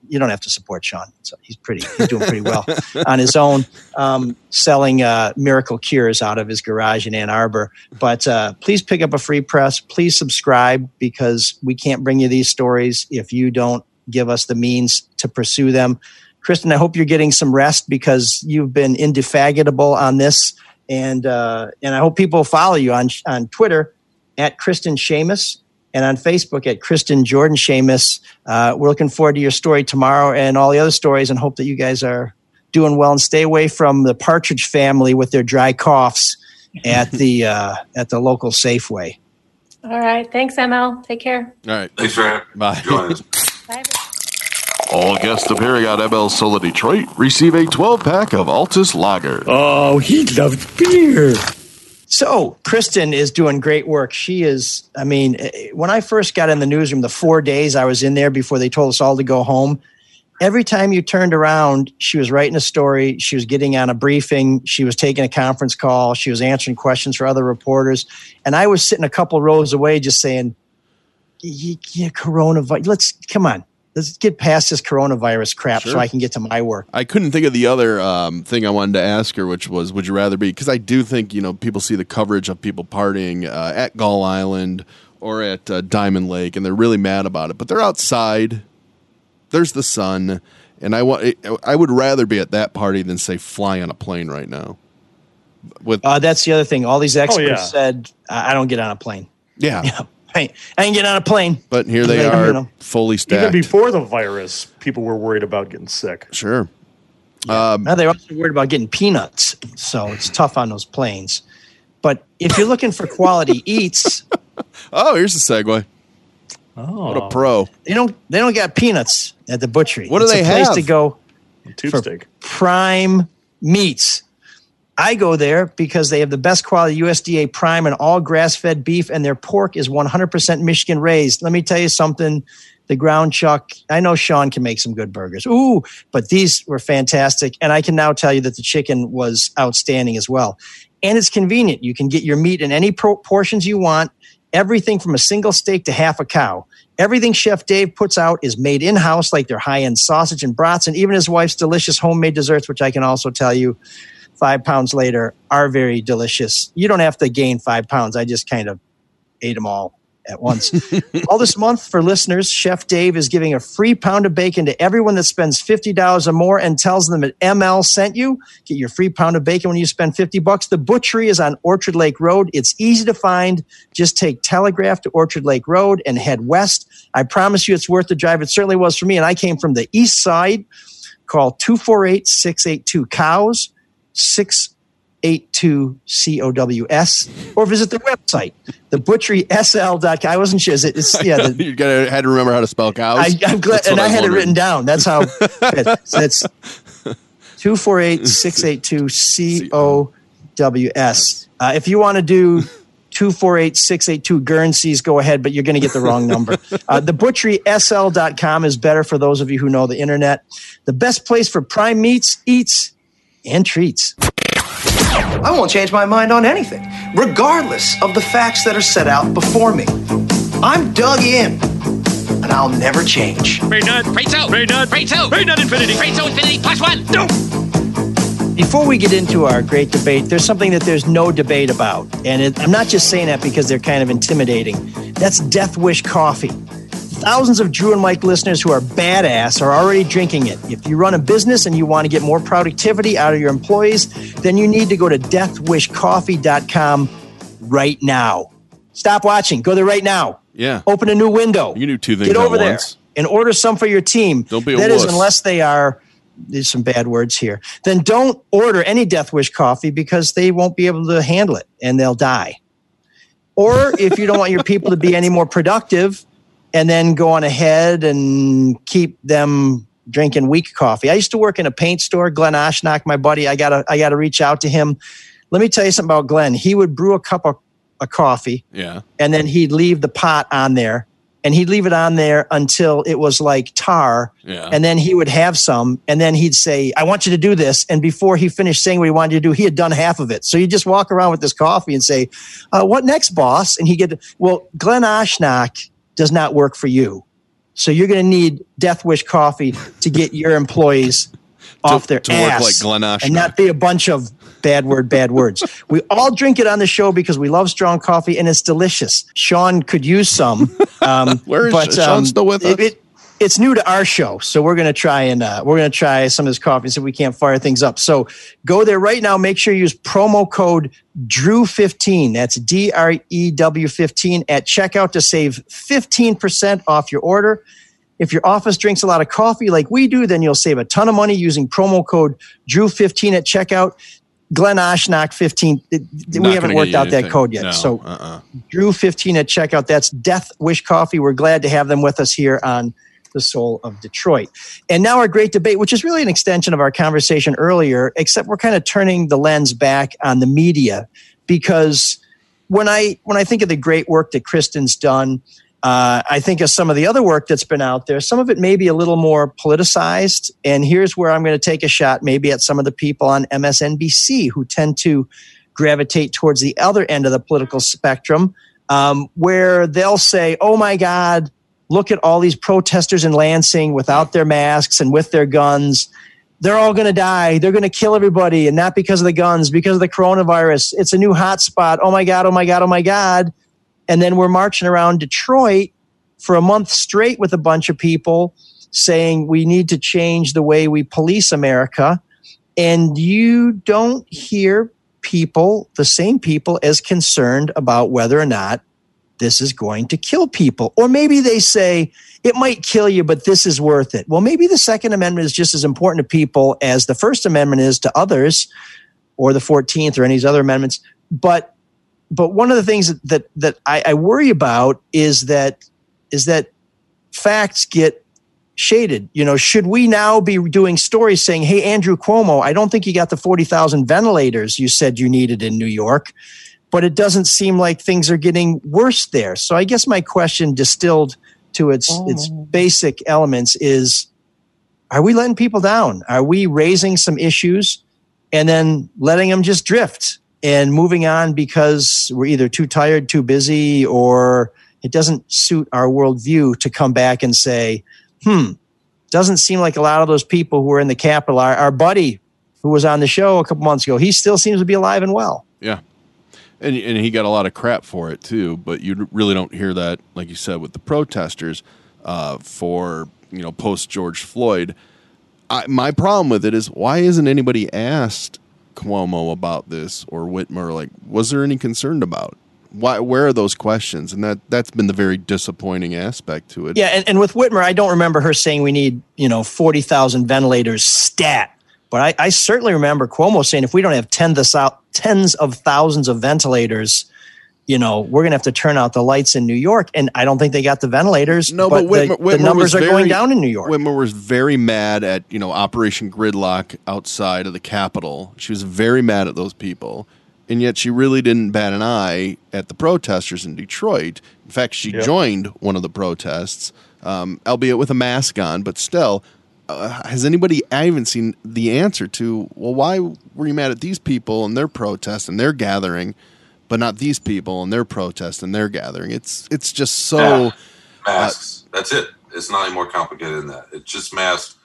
You don't have to support Sean. So he's pretty, he's doing pretty well on his own, um, selling uh, miracle cures out of his garage in Ann Arbor. But uh, please pick up a Free Press. Please subscribe because we can't bring you these stories if you don't give us the means to pursue them. Kristen, I hope you're getting some rest because you've been indefatigable on this, and uh, and I hope people follow you on on Twitter at Kristen Shamus and on Facebook at Kristen Jordan Shamus. Uh, we're looking forward to your story tomorrow and all the other stories, and hope that you guys are doing well and stay away from the Partridge family with their dry coughs at the uh, at the local Safeway. All right. Thanks, ML. Take care. All right. Thanks for Bye. joining us. Bye. All guests appearing on ML Soul of Detroit receive a 12 pack of Altes Lager. Oh, he loves beer. So, Kristen is doing great work. She is, I mean, eh, when I first got in the newsroom, the four days I was in there before they told us all to go home, every time you turned around, she was writing a story, she was getting on a briefing, she was taking a conference call, she was answering questions for other reporters. And I was sitting a couple rows away just saying, yeah, yeah, coronavirus, let's come on. Let's get past this coronavirus crap so I can get to my work. I couldn't think of the other um, thing I wanted to ask her, which was, would you rather be? Because I do think you know people see the coverage of people partying uh, at Gull Island or at uh, Diamond Lake, and they're really mad about it. But they're outside. There's the sun, and I want. I would rather be at that party than say fly on a plane right now. With Uh, that's the other thing. All these experts yeah. said, I I don't get on a plane. yeah, Yeah, I, ain't- I ain't getting on a plane. but here they You are, know. fully Even before the virus, people were worried about getting sick. sure. Um, Now they're also worried about getting peanuts, so it's tough on those planes. But if you're looking for quality eats, oh, here's the segue. Oh, What a pro! they don't they don't got peanuts at the butchery. What do It's they a place have? to go tube for steak. prime meats. I go there because they have the best quality USDA prime and all grass fed beef, and their pork is 100% Michigan raised. Let me tell you something. The ground chuck, I know Sean can make some good burgers. Ooh, but these were fantastic. And I can now tell you that the chicken was outstanding as well. And it's convenient. You can get your meat in any portions you want, everything from a single steak to half a cow. Everything Chef Dave puts out is made in house, like their high end sausage and brats, and even his wife's delicious homemade desserts, which I can also tell you five pounds later are very delicious. You don't have to gain five pounds. I just kind of ate them all at once. all this month for listeners, Chef Dave is giving a free pound of bacon to everyone that spends $50 or more and tells them that ML sent you. Get your free pound of bacon when you spend 50 bucks. The butchery is on Orchard Lake Road. It's easy to find. Just take Telegraph to Orchard Lake Road and head west. I promise you it's worth the drive. It certainly was for me. And I came from the east side. Call 248 682 cows. 682 COWS or visit their website, thebutcherysl.com. I wasn't sure. Is it, it's, yeah, the, you gotta had to remember how to spell cows. I, I'm glad, and I was had it written down. That's how. that's 248 682 COWS. Uh, if you want to do 248 682 Guernseys, go ahead, but you're going to get the wrong number. Uh, thebutcherysl.com is better for those of you who know the internet. The best place for prime meats, eats, and treats. I won't change my mind on anything, regardless of the facts that are set out before me. I'm dug in, and I'll never change. Freight nut. Freight two. Freight nut. Freight two. Freight nut infinity. Freight two infinity plus one. No. Before we get into our great debate, there's something that there's no debate about. And it, I'm not just saying that because they're kind of intimidating. That's Death Wish Coffee. Thousands of Drew and Mike listeners who are badass are already drinking it. If you run a business and you want to get more productivity out of your employees, then you need to go to deathwishcoffee.com right now. Stop watching. Go there right now. Yeah. Open a new window. You do two things Get over there once. and order some for your team. Don't be a That is, wuss. unless they are. There's some bad words here. Then don't order any Death Wish coffee because they won't be able to handle it and they'll die. Or if you don't want your people to be any more productive, and then go on ahead and keep them drinking weak coffee. I used to work in a paint store. Glenn Oshnock, my buddy, I gotta I gotta reach out to him. Let me tell you something about Glenn. He would brew a cup of a coffee Yeah. and then he'd leave the pot on there and he'd leave it on there until it was like tar Yeah. and then he would have some and then he'd say i want you to do this and before he finished saying what he wanted you to do he had done half of it so you just walk around with this coffee and say uh, what next boss and he'd get well glenn oshnock does not work for you so you're going to need death wish coffee to get your employees off their to work ass like and not be a bunch of bad word, bad words. We all drink it on the show because we love strong coffee and it's delicious. Sean could use some. Um, Where is but, Sean um, still with it- us? it- it's new to our show, so we're gonna try and uh, we're gonna try some of this coffee and see if we can't fire things up. So go there right now. Make sure you use promo code Drew fifteen. That's D R E W fifteen at checkout to save fifteen percent off your order. If your office drinks a lot of coffee like we do, then you'll save a ton of money using promo code Drew fifteen at checkout. Glenn Oshnock 15. We haven't worked out that code yet. No, So uh-uh. Drew 15 at checkout. That's Death Wish Coffee. We're glad to have them with us here on the Soul of Detroit. And now our great debate, which is really an extension of our conversation earlier, except we're kind of turning the lens back on the media because when I when I think of the great work that Kristen's done, uh, I think of some of the other work that's been out there. Some of it may be a little more politicized. And here's where I'm going to take a shot, maybe at some of the people on MSNBC who tend to gravitate towards the other end of the political spectrum, um, where they'll say, "Oh my God, look at all these protesters in Lansing without their masks and with their guns." They're all going to die. They're going to kill everybody, and not because of the guns, because of the coronavirus. It's a new hotspot. Oh my God! Oh my God! Oh my God! And then we're marching around Detroit for a month straight with a bunch of people saying we need to change the way we police America. And you don't hear people, the same people, as concerned about whether or not this is going to kill people. Or maybe they say it might kill you, but this is worth it. Well, maybe the Second Amendment is just as important to people as the First Amendment is to others, or the 14th, or any of these other amendments. But but one of the things that that, I, I worry about is that is that facts get shaded. You know, should we now be doing stories saying, "Hey, Andrew Cuomo, I don't think you got the forty thousand ventilators you said you needed in New York," but it doesn't seem like things are getting worse there. So I guess my question, distilled to its its basic elements, is: Are we letting people down? Are we raising some issues and then letting them just drift? and moving on because we're either too tired, too busy, or it doesn't suit our worldview to come back and say, hmm, doesn't seem like a lot of those people who are in the Capitol, our, our buddy who was on the show a couple months ago, he still seems to be alive and well. Yeah. And, and he got a lot of crap for it too, but you really don't hear that, like you said, with the protesters uh, for you know post George Floyd. I, my problem with it is why isn't anybody asked Cuomo about this or Whitmer? Like, was there any concern about? Why? Where are those questions? And that that's been the very disappointing aspect to it. Yeah, and, and with Whitmer, I don't remember her saying we need, you know, 40,000 ventilators stat. But I, I certainly remember Cuomo saying if we don't have tens of, thou- tens of thousands of ventilators, you know, we're going to have to turn out the lights in New York. And I don't think they got the ventilators. No, but, the- Whitmer, the, Whitmer numbers are very- going down in New York. Whitmer was very mad at you know Operation Gridlock outside of the Capitol. She was very mad at those people, and yet she really didn't bat an eye at the protesters in Detroit. In fact, she Yep. joined one of the protests, um, albeit with a mask on, but still. Uh, has anybody? I haven't seen the answer to. Well, why were you mad at these people and their protest and their gathering, but not these people and their protest and their gathering? It's it's just so. Yeah. masks. That's it. It's not any more complicated than that. It's just masks.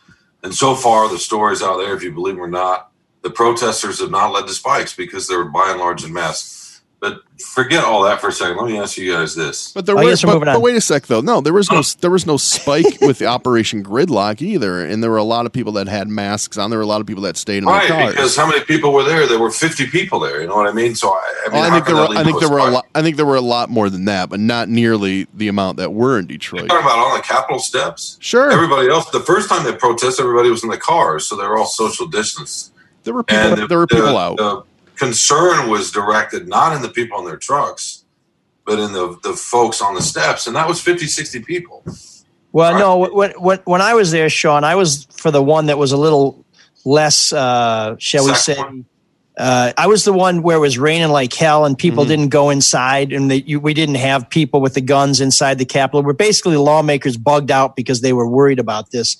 And so far, the stories out there, if you believe them or not, the protesters have not led to spikes because they're by and large in masks. But forget all that for a second. Let me ask you guys this. But there I was, guess but, but wait a sec though. No, there was no there was no spike with the Operation Gridlock either, and there were a lot of people that had masks on. There were a lot of people that stayed in Right, their cars. because how many people were there? There were 50 people there. You know what I mean? So, I, I mean, Well, I think there were I think there were a lot I think there were a lot more than that, but not nearly the amount that were in Detroit. You're talking about on the Capitol steps? Sure. Everybody else, the first time they protested, everybody was in the cars, so they were all social distance. There were people And the, there were people the- out. The concern was directed not in the people in their trucks, but in the, the folks on the steps, and that was 50, 60 people. Well, Right. no, when, when, when I was there, Sean, I was for the one that was a little less, uh, shall we say, one. uh, I was the one where it was raining like hell and people Mhm. didn't go inside and they, you, we didn't have people with the guns inside the Capitol. We're basically lawmakers bugged out because they were worried about this.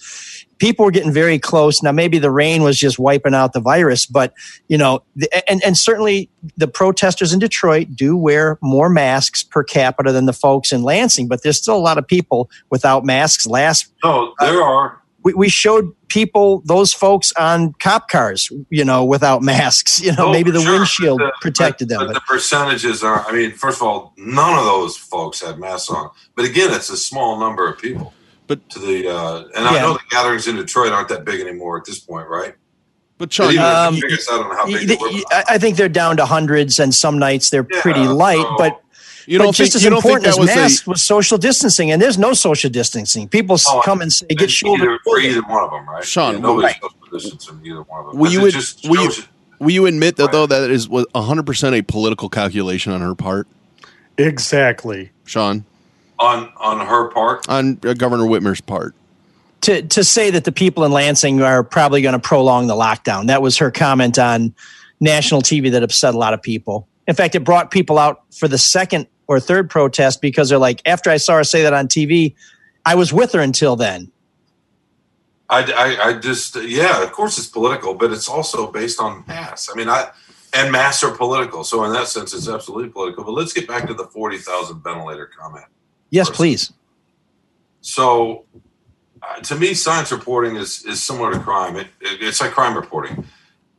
People were getting very close. Now, maybe the rain was just wiping out the virus, but you know, the, and, and certainly the protesters in Detroit do wear more masks per capita than the folks in Lansing, but there's still a lot of people without masks. Last No, there uh, are. we, we showed people those folks on cop cars you know without masks you know Oh, maybe the sure, windshield the- protected but, them But but the percentages are, I mean, first of all, none of those folks had masks on. But again, it's a small number of people. But to the uh, and I know the gatherings in Detroit aren't that big anymore at this point, right? But Sean, Sean, even if Um, the biggest, I don't know how big they were. Y- I I think they're down to hundreds, and some nights they're pretty light. so- But you but don't just think as you important as that was masks a was social distancing, and there's no social distancing. People Oh, come and say, "Get shoulder." either, for either one of them, right? Sean, yeah, nobody's right. social distancing either one of them. Will 'Cause you it ad- just will you- Will you admit that though that is was 100% a political calculation on her part, Exactly. Sean, on on her part. on uh, Governor Whitmer's part? to to say that the people in Lansing are probably going to prolong the lockdown. That was her comment on national TV that upset a lot of people. In fact, it brought people out for the second or third protest because they're like, after I saw her say that on TV, I was with her until then. I, I, I just yeah, of course it's political, but it's also based on mass. I mean, I and mass are political, so in that sense, it's absolutely political. But let's get back to the forty thousand ventilator comment. Yes, First. please. So, uh, to me, science reporting is is similar to crime. It, it, it's like crime reporting.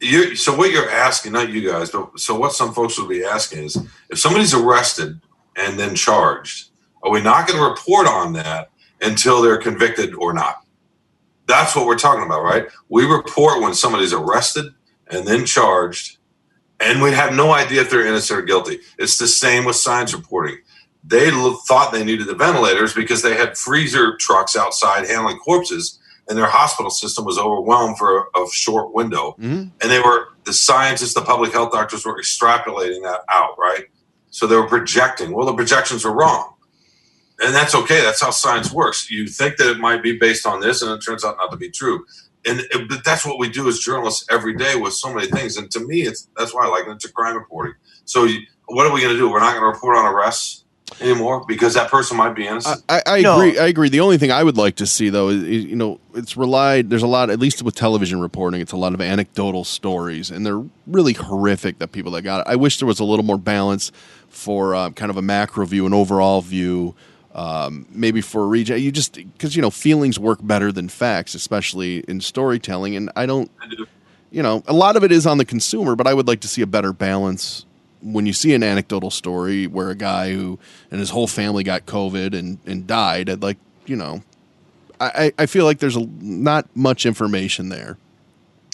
You, so what you're asking, not you guys, but so what some folks would be asking is, if somebody's arrested and then charged, are we not going to report on that until they're convicted or not? That's what we're talking about, right? We report when somebody's arrested and then charged, and we have no idea if they're innocent or guilty. It's the same with science reporting they thought they needed the ventilators because they had freezer trucks outside handling corpses and their hospital system was overwhelmed for a, a short window. Mhm. and they were the scientists the public health doctors were extrapolating that out right? So they were projecting. Well the projections were wrong. And that's okay. That's how science works. You think that it might be based on this and it turns out not to be true. And it- but that's what we do as journalists every day with so many things. And to me it's that's why i like it. To crime reporting. So you, what are we going to do? We're not going to report on arrests anymore because that person might be innocent. I, I No. agree. I agree. The only thing I would like to see, though, is, is, you know, it's relied. There's a lot, at least with television reporting, it's a lot of anecdotal stories, and they're really horrific. That people that got it. I wish there was a little more balance for uh, kind of a macro view, an overall view. Um, maybe for a region, you just because you know feelings work better than facts, especially in storytelling. And I don't, you know, a lot of it is on the consumer, but I would like to see a better balance when you see an anecdotal story where a guy who and his whole family got COVID and, and died, I'd like, you know, I, I feel like there's a, not much information there.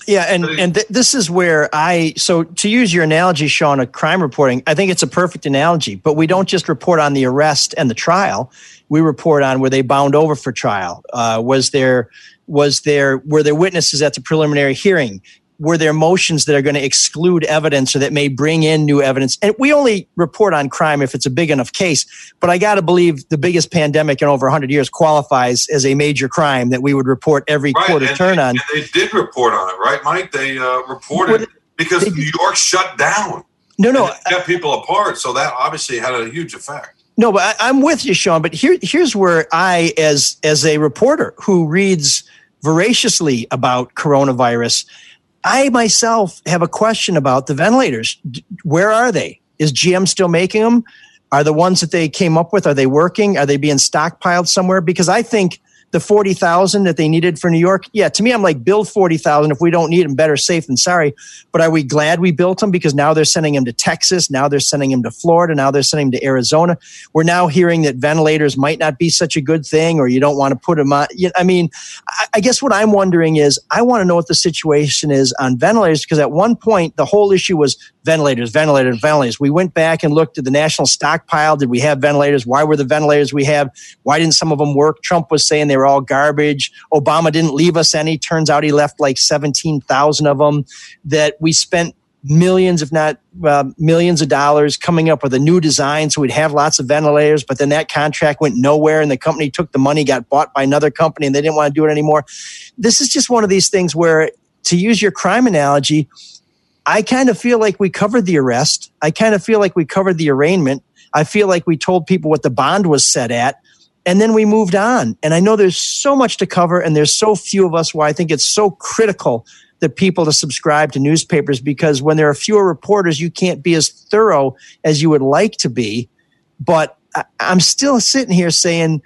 Yeah, and and th- this is where I so to use your analogy, Sean, of crime reporting, I think it's a perfect analogy. But we don't just report on the arrest and the trial; we report on were they bound over for trial? Uh, was there was there were there witnesses at the preliminary hearing? Were there motions that are going to exclude evidence or that may bring in new evidence? And we only report on crime if it's a big enough case. But I got to believe the biggest pandemic in over 100 years qualifies as a major crime that we would report every quarter and turn they, on. they did report on it, right, Mike? They uh, reported because New York shut down. No, no, kept people apart, so that obviously had a huge effect. No, but I, I'm with you, Sean. But here, here's where I, as as a reporter who reads voraciously about coronavirus, I myself have a question about the ventilators. Where are they? Is GM still making them? Are the ones that they came up with are they working? Are they being stockpiled somewhere? Because I think the forty thousand that they needed for New York, yeah, to me, I'm like build forty thousand if we don't need them. Better safe than sorry. But are we glad we built them? Because now they're sending them to Texas. Now they're sending them to Florida. Now they're sending them to Arizona. We're now hearing that ventilators might not be such a good thing, or you don't want to put them on. I mean, I- I guess what I'm wondering is I want to know what the situation is on ventilators because at one point the whole issue was ventilators, ventilators, ventilators. We went back and looked at the national stockpile. Did we have ventilators? Why were the ventilators we have? Why didn't some of them work? Trump was saying they were all garbage. Obama didn't leave us any. Turns out he left like 17,000 of them. That we spent millions, if not uh, millions of dollars coming up with a new design so we'd have lots of ventilators. But then that contract went nowhere and the company took the money, got bought by another company, and they didn't want to do it anymore. This is just one of these things where, to use your crime analogy, I kind of feel like we covered the arrest. I kind of feel like we covered the arraignment. I feel like we told people what the bond was set at. And then we moved on. And I know there's so much to cover, and there's so few of us why I think it's so critical that people to subscribe to newspapers because when there are fewer reporters, you can't be as thorough as you would like to be. But I, I'm still sitting here saying,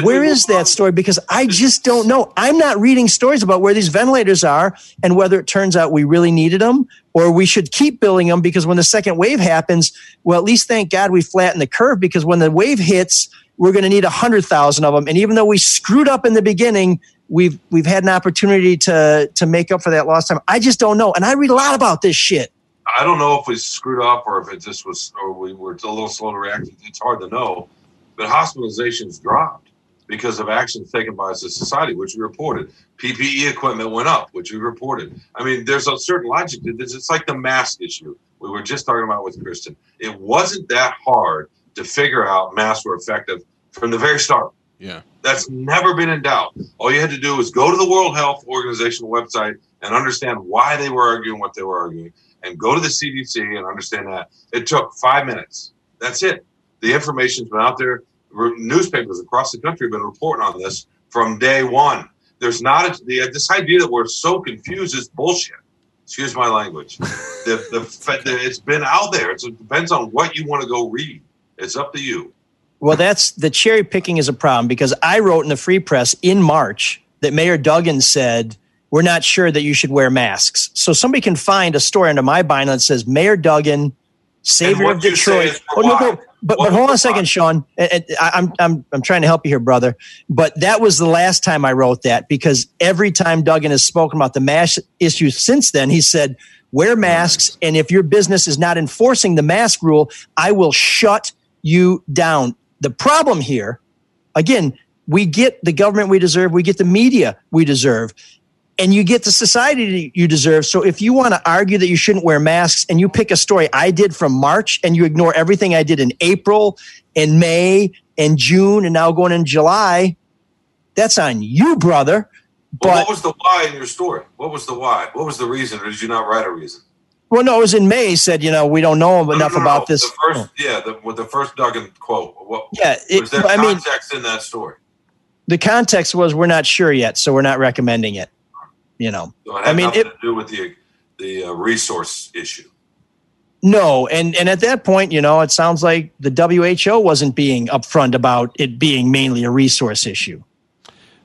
where is that story? Because I just don't know. I'm not reading stories about where these ventilators are and whether it turns out we really needed them or we should keep building them because when the second wave happens, well, at least thank God we flattened the curve because when the wave hits, we're going to need 100,000 of them. And even though we screwed up in the beginning, we've we've had an opportunity to to make up for that lost time. I just don't know. And I read a lot about this shit. I don't know if we screwed up or if it just was, or we were a little slow to react. It's hard to know. But hospitalizations dropped because of actions taken by us as society, which we reported. PPE equipment went up, which we reported. I mean, there's a certain logic to this. It's like the mask issue we were just talking about with Kristen. It wasn't that hard to figure out masks were effective from the very start. Yeah. That's never been in doubt. All you had to do was go to the World Health Organization website and understand why they were arguing what they were arguing, and go to the CDC and understand that. It took five minutes. That's it. The information's been out there. Newspapers across the country have been reporting on this from day one. There's not a, the, this idea that we're so confused is bullshit. Excuse my language. the, the, the, it's been out there. It's, it depends on what you want to go read. It's up to you. Well, that's the cherry picking is a problem because I wrote in the Free Press in March that Mayor Duggan said we're not sure that you should wear masks. So somebody can find a story under my binder that says Mayor Duggan, savior of Detroit. Oh, no, no, but What but hold on a second, Sean. I- I'm I'm I'm trying to help you here, brother. But that was the last time I wrote that because every time Duggan has spoken about the mask issue since then, he said wear masks, and if your business is not enforcing the mask rule, I will shut you down. The problem here, again, we get the government we deserve, we get the media we deserve, and you get the society you deserve. So if you want to argue that you shouldn't wear masks and you pick a story I did from March and you ignore everything I did in April and May and June and now going in July, that's on you, brother. Well, what was the why in your story? What was the why? What was the reason, or did you not write a reason? Well, no, it was in May. He said, you know, we don't know No, enough no, no, about no. this. The first, yeah, the, with the first Duggan quote. What, Yeah, it- was there I mean- context in that story? The context was we're not sure yet, so we're not recommending it. You know, So it had I mean, nothing it, to do with the the uh, resource issue. No, and and at that point, you know, it sounds like the WHO wasn't being upfront about it being mainly a resource issue.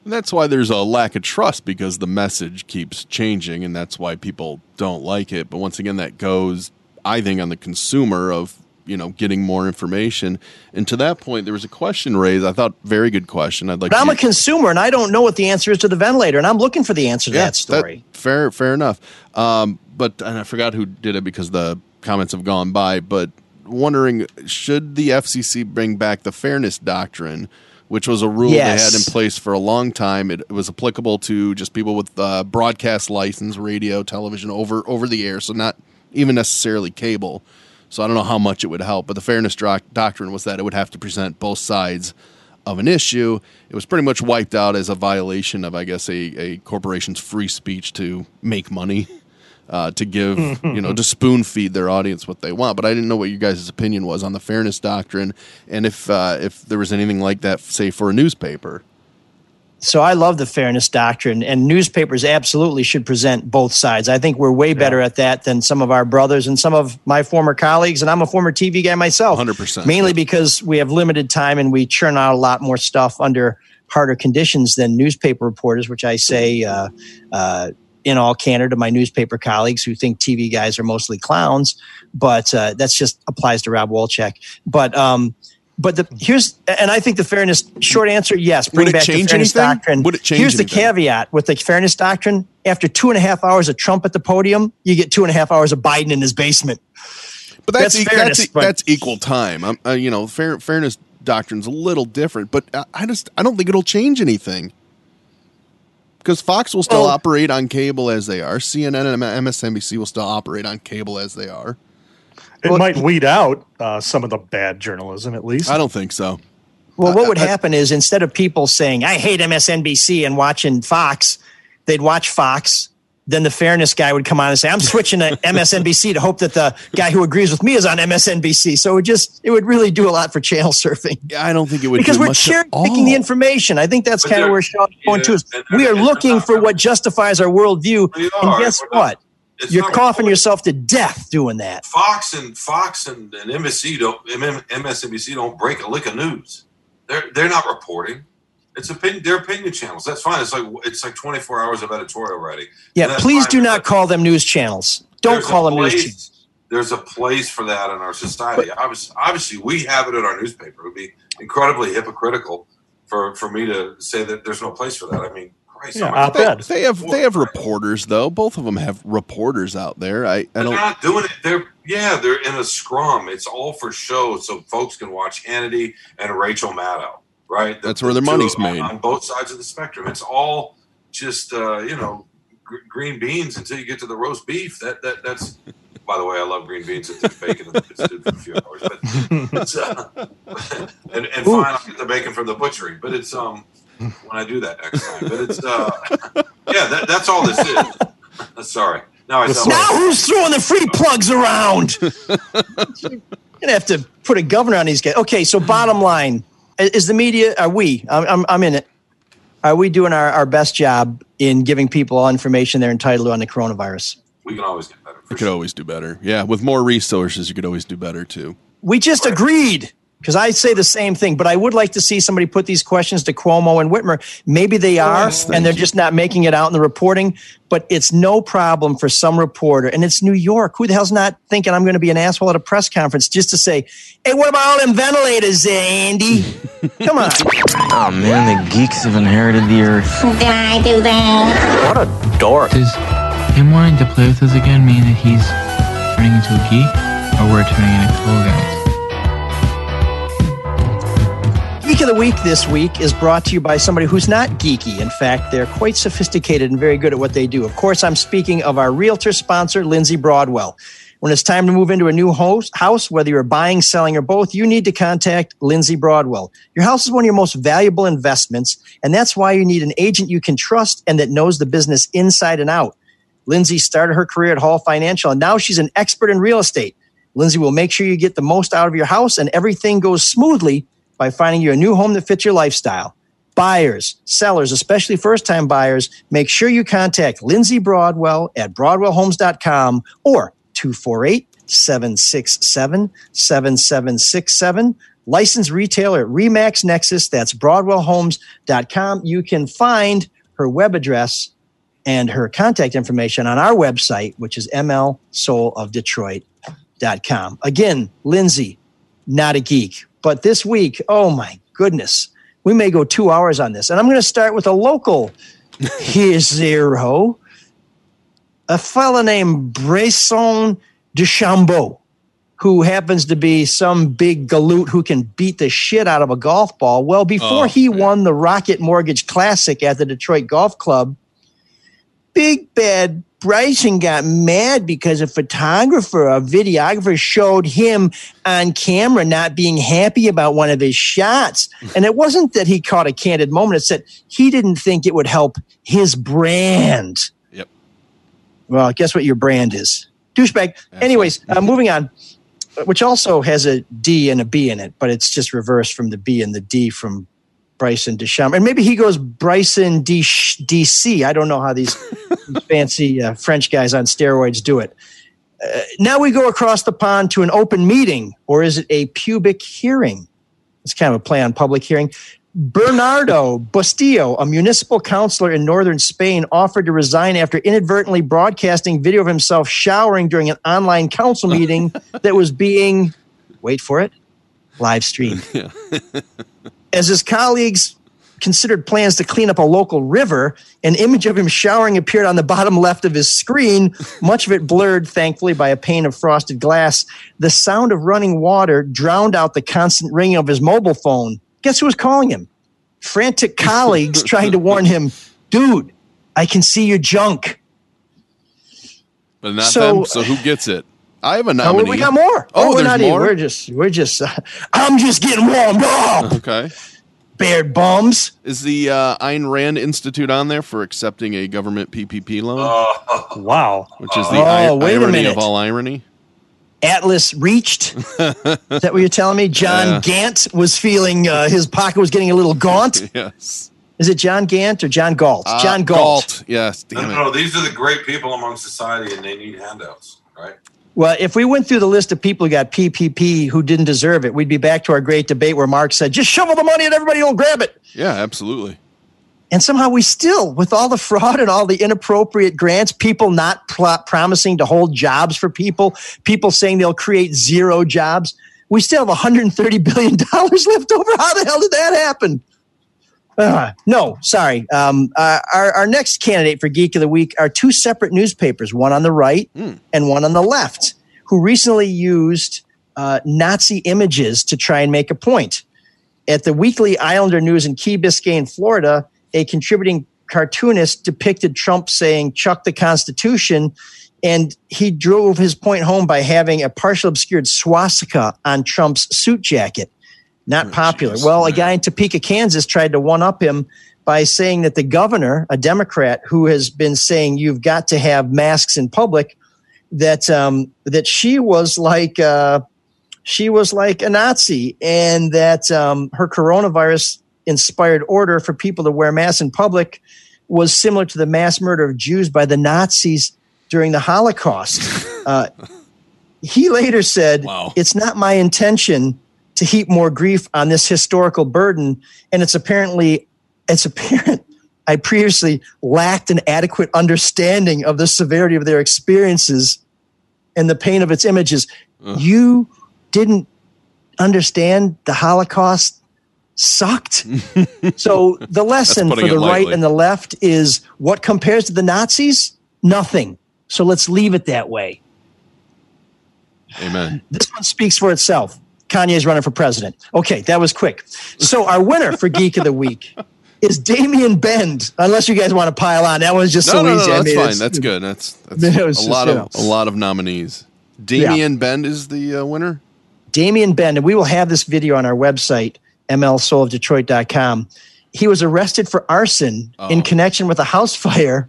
And that's why there's a lack of trust because the message keeps changing, and that's why people don't like it. But once again, that goes, I think, on the consumer of you know getting more information. And to that point, there was a question raised. I thought very good question. I'd like. But I'm a consumer, and I don't know what the answer is to the ventilator, and I'm looking for the answer to that story. fair, fair enough. Um, but and I forgot who did it because the comments have gone by. But wondering, should the FCC bring back the fairness doctrine, which was a rule they had in place for a long time? It, was applicable to just people with uh, broadcast license, radio, television, over over the air, so not even necessarily cable. So I don't know how much it would help, but the fairness doc- doctrine was that it would have to present both sides of an issue. It was pretty much wiped out as a violation of, I guess, a, a corporation's free speech to make money, uh, to give, you know, to spoon feed their audience what they want. But I didn't know what you guys' opinion was on the fairness doctrine, and if uh, if there was anything like that, say for a newspaper. So I love the fairness doctrine, and newspapers absolutely should present both sides. I think we're way better at that than some of our brothers and some of my former colleagues. And I'm a former TV guy myself, 100%. mainly because we have limited time and we churn out a lot more stuff under harder conditions than newspaper reporters, which I say uh, uh, in all candor to my newspaper colleagues who think TV guys are mostly clowns. But uh, that's just applies to Rob Wolchek. But um, but the here's and I think the fairness short answer yes bring back change the fairness anything? doctrine. Would it change here's the caveat with the fairness doctrine: after two and a half hours of Trump at the podium, you get two and a half hours of Biden in his basement. But that's That's e- fairness, that's, e- but- that's equal time. I'm, uh, you know, fair, fairness doctrine's a little different, but I, I just I don't think it'll change anything because Fox will still Well- operate on cable as they are. CNN and MSNBC will still operate on cable as they are. It Well, might weed out uh, some of the bad journalism, at least. I don't think so. Well, what would I- I- happen is instead of people saying I hate MSNBC and watching Fox, they'd watch Fox. Then the fairness guy would come on and say, "I'm switching to MSNBC to hope that the guy who agrees with me is on MSNBC." So it would just it would really do a lot for channel surfing. I don't think it would because do we're cherry picking the information. I think that's But kind of where Sean's going to. Is we are looking for what justifies our worldview, and guess We're what? it's You're coughing reported. yourself to death doing that. Fox and Fox and, and NBC don't MSNBC don't break a lick of news. They're they're not reporting. It's opinion. They're opinion channels. That's fine. It's like it's like 24 hours of editorial writing. Yeah, please fine, do not call them news channels. Don't there's a call them news channels. there's a place for that in our society. Obviously, obviously, we have it in our newspaper. It would be incredibly hypocritical for for me to say that there's no place for that. I mean, Christ, Yeah, how much- They have they have reporters though. Both of them have reporters out there. I, I But don't. they're not doing it. They're yeah, they're in a scrum. It's all for show, so folks can watch Hannity and Rachel Maddow. Right, The- That's where the their money's made. on both sides of the spectrum. It's all just uh, you know gr- green beans until you get to the roast beef. That that that's. By the way, I love green beans if there's bacon in the it's good for a few hours. But it's uh, and and fine, I'll get the bacon from the butchery. But it's um when I do that next time. But it's uh yeah, that, that's all this is. Sorry. Now I sound Now like who's throwing the free plugs around? You're gonna have to put a governor on these guys. Okay, so bottom line i- is the media. Are we? I'm, I'm, I'm in it. Are we doing our, our best job in giving people all information they're entitled to on the coronavirus? we can always get better. You could always do better. Yeah, with more resources, you could always do better too. We just agreed because I say the same thing, but I would like to see somebody put these questions to Cuomo and Whitmer. Maybe they are, Yes, and they're you. just not making it out in the reporting. But it's no problem for some reporter, and it's New York. Who the hell's not thinking I'm going to be an asshole at a press conference just to say, "Hey, what about all them ventilators, there, Andy? Come on." Oh man, the geeks have inherited the earth. Did I do that? What a dork. Does him wanting to play with us again mean that he's turning into a geek, or we're turning into cool guys? Of the Week this week is brought to you by somebody who's not geeky. In fact, they're quite sophisticated and very good at what they do. Of course, I'm speaking of our realtor sponsor, Lindsay Broadwell. When it's time to move into a new house, house, whether you're buying, selling, or both, you need to contact Lindsay Broadwell. Your house is one of your most valuable investments, and that's why you need an agent you can trust and that knows the business inside and out. Lindsay started her career at Hall Financial, and now she's an expert in real estate. Lindsay will make sure you get the most out of your house and everything goes smoothly by finding you a new home that fits your lifestyle. Buyers, sellers, especially first time buyers, make sure you contact Lindsay Broadwell at broadwellhomes.com or 248 767 7767. Licensed retailer at Remax Nexus, that's broadwellhomes.com. You can find her web address and her contact information on our website, which is mlsoulofdetroit.com. Again, Lindsay, not a geek. But this week, oh my goodness, we may go two hours on this. And I'm going to start with a local hero, a fella named Bryson DeChambeau, who happens to be some big galoot who can beat the shit out of a golf ball. Well, before Oh, he won the Rocket Mortgage Classic at the Detroit Golf Club, Big Bad Bryson got mad because a photographer, a videographer showed him on camera not being happy about one of his shots. And it wasn't that he caught a candid moment, it's that he didn't think it would help his brand. Yep. Well, guess what your brand is? Douchebag. Anyways, uh, moving on, which also has a D and a B in it, but it's just reversed from the B and the D from Bryson DeChambeau. And maybe he goes Bryson D- DC. I don't know how these these fancy uh, French guys on steroids do it. Uh, now we go across the pond to an open meeting, or is it a pubic hearing? It's kind of a play on public hearing. Bernardo Bustillo, a municipal councilor in northern Spain, offered to resign after inadvertently broadcasting video of himself showering during an online council meeting that was being, wait for it, live streamed. As his colleagues considered plans to clean up a local river, an image of him showering appeared on the bottom left of his screen, much of it blurred, thankfully, by a pane of frosted glass. The sound of running water drowned out the constant ringing of his mobile phone. Guess who was calling him? Frantic colleagues trying to warn him, dude, I can see your junk. But not So- them. So who gets it? I have a Oh, nominee. we got more. Oh, we're there's not even- more? We're just, we're just, uh, I'm just getting warmed up. Okay. Bared bums. Is the uh, Ayn Rand Institute on there for accepting a government PPP loan? wow. Which is the Oh, I- wait irony minute. of all irony. Atlas reached. Is that what you're telling me? John Yeah. Gant was feeling uh, his pocket was getting a little gaunt. yes. Is it John Gant or John Galt? Uh, John Galt. Yes. No, Damn no, it. no, these are the great people among society, and they need handouts, right? Well, if we went through the list of people who got PPP who didn't deserve it, we'd be back to our great debate where Mark said, "Just shovel the money and everybody will grab it." Yeah, absolutely. And somehow we still, with all the fraud and all the inappropriate grants, people not pl- promising to hold jobs for people, people saying they'll create zero jobs, we still have $130 billion left over. How the hell did that happen? Uh, no, sorry. Um, uh, our, our next candidate for Geek of the Week are two separate newspapers, one on the right and one on the left, who recently used uh, Nazi images to try and make a point. At the Weekly Islander News in Key Biscayne, Florida, a contributing cartoonist depicted Trump saying, Chuck the Constitution. And he drove his point home by having a partial obscured swastika on Trump's suit jacket. Not popular. well, a guy in Topeka, Kansas tried to one up him by saying that the governor, a Democrat who has been saying you've got to have masks in public, that um, that she was like uh, she was like a Nazi, and that um, her coronavirus inspired order for people to wear masks in public was similar to the mass murder of Jews by the Nazis during the Holocaust. Uh, he later said, "It's not my intention to heap more grief on this historical burden, and it's apparently it's apparent." I previously lacked an adequate understanding of the severity of their experiences and the pain of its images. You didn't understand the Holocaust sucked. so the lesson for the right and the left is what compares to the Nazis? Nothing. So let's leave it that way. Amen. This one speaks for itself. Kanye's running for president. Okay, that was quick. So our winner for Geek of the Week is Damien Bend. Unless you guys want to pile on, that was just no, so no, no, easy. I that's mean, fine. That's good. That's, that's a just, lot you of know. a lot of nominees. Damian Bend is the uh, winner. Damien Bend, and we will have this video on our website, mlsoulofdetroit.com. He was arrested for arson Oh. in connection with a house fire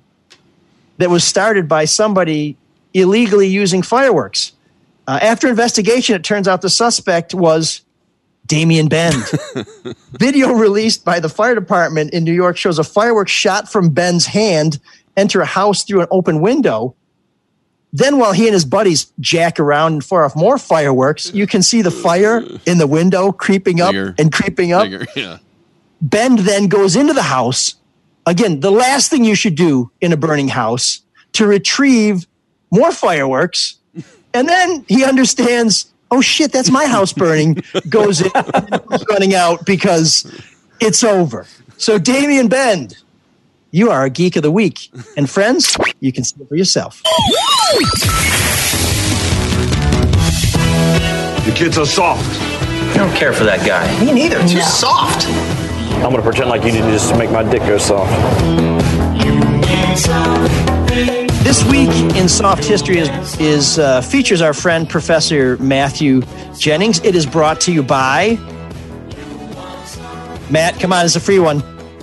that was started by somebody illegally using fireworks. Uh, after investigation, it turns out the suspect was Damien Bend. Video released by the fire department in New York shows a firework shot from Ben's hand enter a house through an open window. Then, while he and his buddies jack around and fire off more fireworks, you can see the fire in the window creeping up Bigger. and creeping up. Bigger, yeah. Bend then goes into the house. Again, the last thing you should do in a burning house to retrieve more fireworks. And then he understands, oh shit, that's my house burning. Goes in, running out because it's over. So, Damien Bend, you are a geek of the week. And friends, you can see it for yourself. The kids are soft. I don't care for that guy. Me neither. Too soft. I'm gonna pretend like you didn't just make my dick go soft. This week in soft history is, is uh, features our friend Professor Matthew Jennings. It is brought to you by Matt. Come on, it's a free one.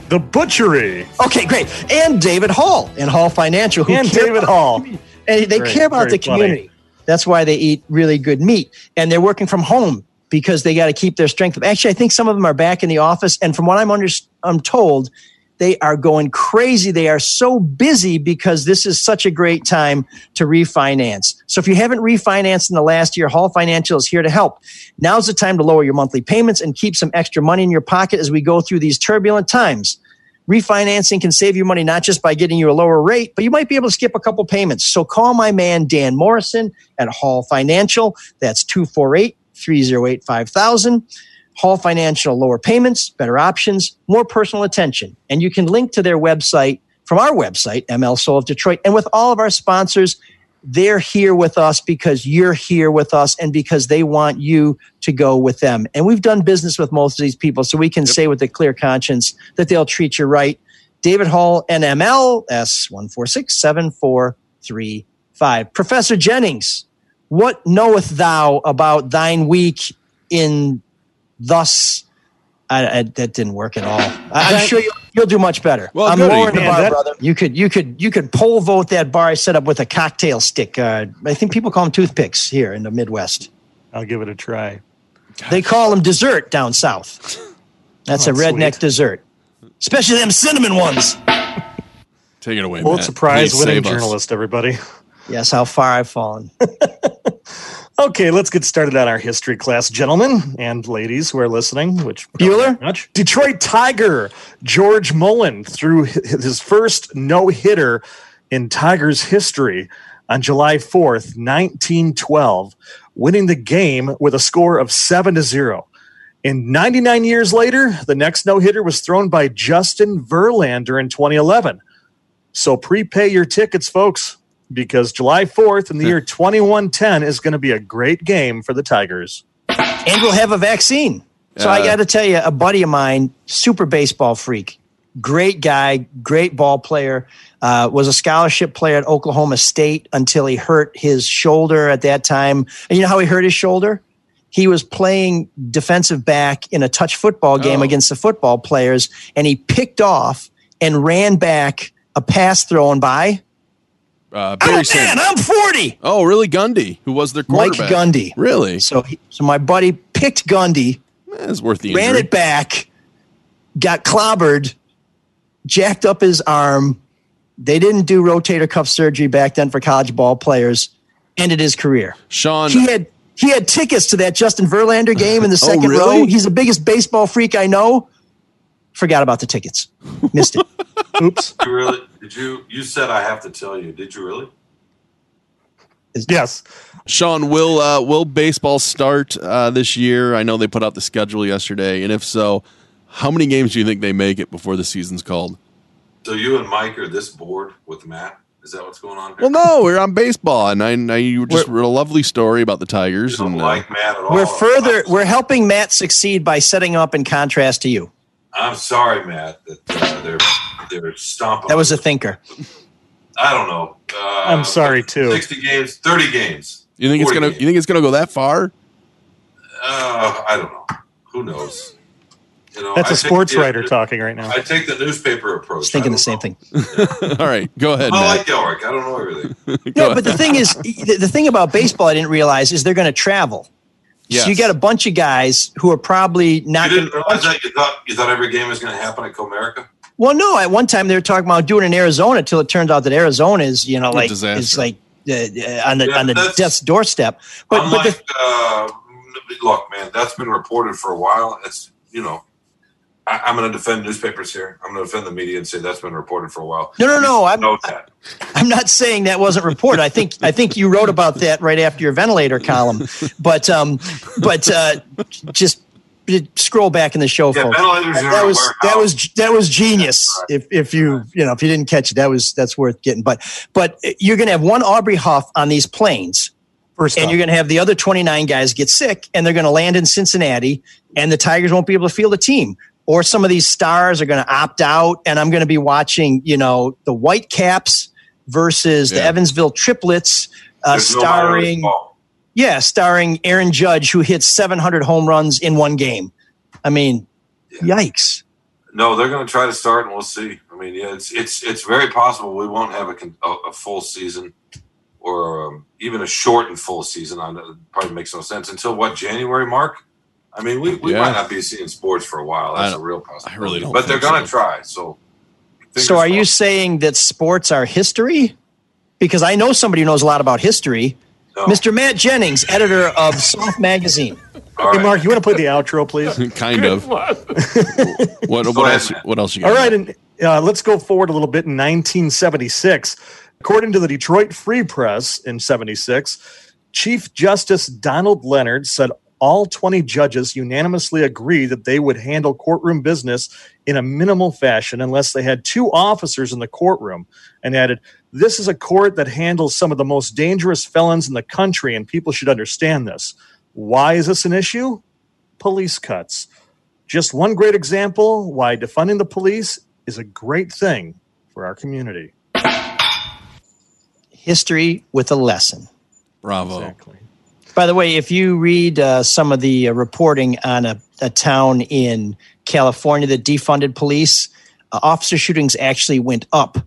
The Butchery. Okay, great. And David Hall and Hall Financial. Who And David Hall. the. And they Very- care about the funny. community. That's why they eat really good meat. And they're working from home because they got to keep their strength. Actually, I think some of them are back in the office. And from what I'm under, I'm told, they are going crazy. They are so busy because this is such a great time to refinance. So if you haven't refinanced in the last year, Hall Financial is here to help. Now's the time to lower your monthly payments and keep some extra money in your pocket as we go through these turbulent times. Refinancing can save you money not just by getting you a lower rate, but you might be able to skip a couple payments. So call my man Dan Morrison at Hall Financial. That's 248 308 5000. Hall Financial, lower payments, better options, more personal attention. And you can link to their website from our website, ML Soul of Detroit. And with all of our sponsors, they're here with us because you're here with us and because they want you to go with them. And we've done business with most of these people, so we can say with a clear conscience that they'll treat you right. David Hall, NML, S1467435. Professor Jennings, what knoweth thou about thine week in thus? I, I, that didn't work at all. I, am sure you'll, you'll do much better. Well, I'm good. lowering the bar, that- brother. You could, you could, you could poll vote that bar I set up with a cocktail stick. Uh, I think people call them toothpicks here in the Midwest. I'll give it a try. They call them dessert down south. That's Oh, a redneck sweet. dessert, especially them cinnamon ones. Take it away, Pulitzer Matt. Prize Please winning save us. journalist, everybody. Yes, how far I've fallen. Okay, let's get started on our history class, gentlemen and ladies who are listening. Which Bueller, much Detroit Tiger George Mullin threw his first no hitter in Tigers history on July fourth, nineteen twelve, winning the game with a score of seven to zero. And 99 years later, the next no hitter was thrown by Justin Verlander in 2011. So prepay your tickets, folks because July 4th in the year 2110 is going to be a great game for the Tigers. And we'll have a vaccine. So uh, I got to tell you, a buddy of mine, super baseball freak, great guy, great ball player, uh, was a scholarship player at Oklahoma State until he hurt his shoulder at that time. And you know how he hurt his shoulder? He was playing defensive back in a touch football game oh. against the football players, and he picked off and ran back a pass thrown by uh, Barry oh, man, I'm 40. Oh, really? Gundy, who was their quarterback? Mike Gundy. Really? So, he, so my buddy picked Gundy. It's worth the Ran it back, got clobbered, jacked up his arm. They didn't do rotator cuff surgery back then for college ball players. Ended his career. Sean, he had he had tickets to that Justin Verlander game in the oh, second oh, really? row. He's the biggest baseball freak I know. Forgot about the tickets. Missed it. Oops. You really? Did you? You said I have to tell you. Did you really? Yes. Sean, will uh, will baseball start uh, this year? I know they put out the schedule yesterday, and if so, how many games do you think they make it before the season's called? So you and Mike are this bored with Matt? Is that what's going on? Here? Well, no, we're on baseball, and I, I you just we're, wrote a lovely story about the Tigers. and, uh, like Matt at all. We're further. We're helping Matt succeed by setting up in contrast to you. I'm sorry, Matt, that uh, they're they're stomping. That was a thinker. I don't know. Uh, I'm sorry too. Sixty games, thirty games. You think it's gonna? Games. You think it's gonna go that far? Uh, I don't know. Who knows? You know, That's I a sports think, writer yeah, talking right now. I take the newspaper approach. thinking the same know. thing. All right, go ahead. I Matt. like Elrick. I don't know everything. no, but the thing is, the, the thing about baseball I didn't realize is they're going to travel. Yes. So you got a bunch of guys who are probably not. You didn't realize that you thought you thought every game was going to happen at Comerica. Well, no. At one time they were talking about doing it in Arizona until it turns out that Arizona is you know like it's like uh, uh, on the yeah, on the death's doorstep. But, unlike, but the, uh, look, man, that's been reported for a while. It's you know I, am going to defend newspapers here. I'm going to defend the media and say that's been reported for a while. No, no, no. I'm, I'm not saying that wasn't reported. I think I think you wrote about that right after your ventilator column. But um, but uh, just scroll back in the show, yeah, folks. That, that was that was that was genius. If if you you know if you didn't catch it, that was that's worth getting. But but you're going to have one Aubrey Huff on these planes. First and you're going to have the other 29 guys get sick, and they're going to land in Cincinnati, and the Tigers won't be able to field a team or some of these stars are going to opt out and I'm going to be watching, you know, the Whitecaps versus yeah. the Evansville Triplets uh, starring no Yeah, starring Aaron Judge who hits 700 home runs in one game. I mean, yeah. yikes. No, they're going to try to start and we'll see. I mean, yeah, it's it's it's very possible we won't have a, a, a full season or um, even a shortened full season. Know, probably makes no sense until what January, Mark. I mean, we, we yeah. might not be seeing sports for a while. That's a real possibility. I really don't. But they're going to so. try. So, so are you saying that sports are history? Because I know somebody who knows a lot about history. No. Mr. Matt Jennings, editor of Soft Magazine. All hey, right. Mark, you want to play the outro, please? kind of. what, what, what else? What else you got? All right, and uh, let's go forward a little bit. In 1976, according to the Detroit Free Press, in '76, Chief Justice Donald Leonard said all 20 judges unanimously agreed that they would handle courtroom business in a minimal fashion unless they had two officers in the courtroom and added, This is a court that handles some of the most dangerous felons in the country, and people should understand this. Why is this an issue? Police cuts. Just one great example why defunding the police is a great thing for our community. History with a lesson. Bravo. Exactly. By the way, if you read uh, some of the uh, reporting on a, a, town in California that defunded police, uh, officer shootings actually went up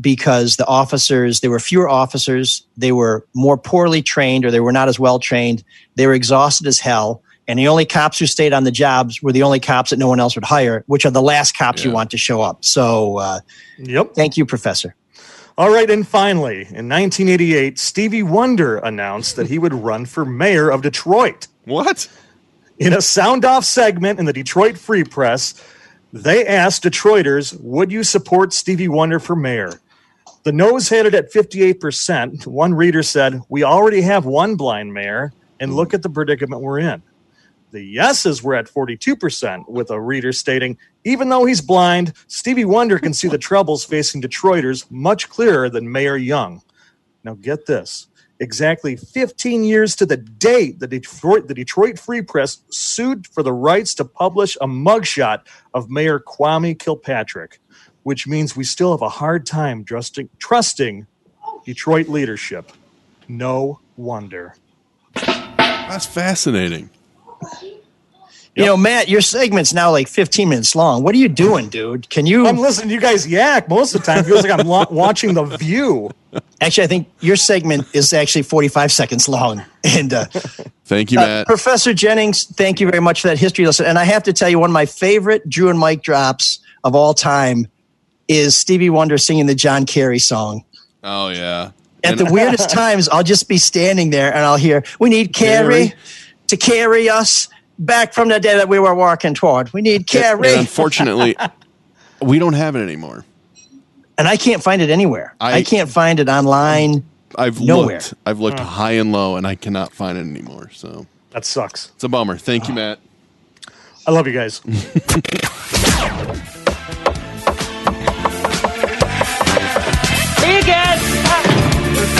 because the officers, there were fewer officers, they were more poorly trained or they were not as well trained, they were exhausted as hell. And the only cops who stayed on the jobs were the only cops that no one else would hire, which are the last cops yeah. you want to show up. So, uh, yep. Thank you, Professor. All right, and finally, in 1988, Stevie Wonder announced that he would run for mayor of Detroit. What? In a sound off segment in the Detroit Free Press, they asked Detroiters, Would you support Stevie Wonder for mayor? The nose had it at 58%. One reader said, We already have one blind mayor, and look at the predicament we're in. The yeses were at 42%, with a reader stating, Even though he's blind, Stevie Wonder can see the troubles facing Detroiters much clearer than Mayor Young. Now, get this. Exactly 15 years to the date, the Detroit, the Detroit Free Press sued for the rights to publish a mugshot of Mayor Kwame Kilpatrick, which means we still have a hard time trusting, trusting Detroit leadership. No wonder. That's fascinating. You know, Matt, your segment's now like 15 minutes long. What are you doing, dude? Can you? I'm listening to you guys yak most of the time. It Feels like I'm lo- watching The View. Actually, I think your segment is actually 45 seconds long. And uh, Thank you, uh, Matt. Professor Jennings, thank you very much for that history lesson. And I have to tell you, one of my favorite Drew and Mike drops of all time is Stevie Wonder singing the John Kerry song. oh yeah. At And- the weirdest times, I'll just be standing there and I'll hear, "We need Kerry Kerry. To carry us back from the day that we were walking toward. We need And- Kerry." and unfortunately, we don't have it anymore. and I can't find it anywhere. I, I- can't find it online. I've Nowhere. looked. I've looked hmm. high and low, and I cannot find it anymore. So That sucks. it's a bummer. Thank you, ah. Matt. I love you guys.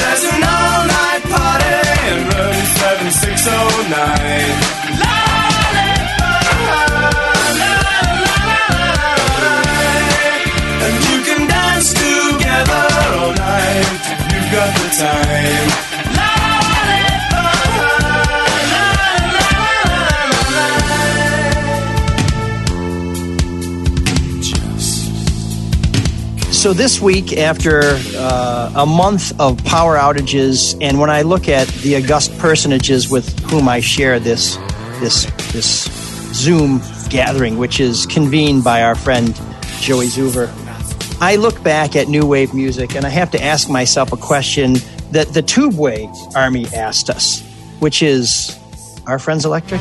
There's an all-night party in room 7609. And you can dance together all night you've got the time. So this week, after uh, a month of power outages, and when I look at the august personages with whom I share this this this Zoom gathering, which is convened by our friend Joey Zuver, I look back at new wave music, and I have to ask myself a question that the Tubeway Army asked us, which is, "Are friends electric?"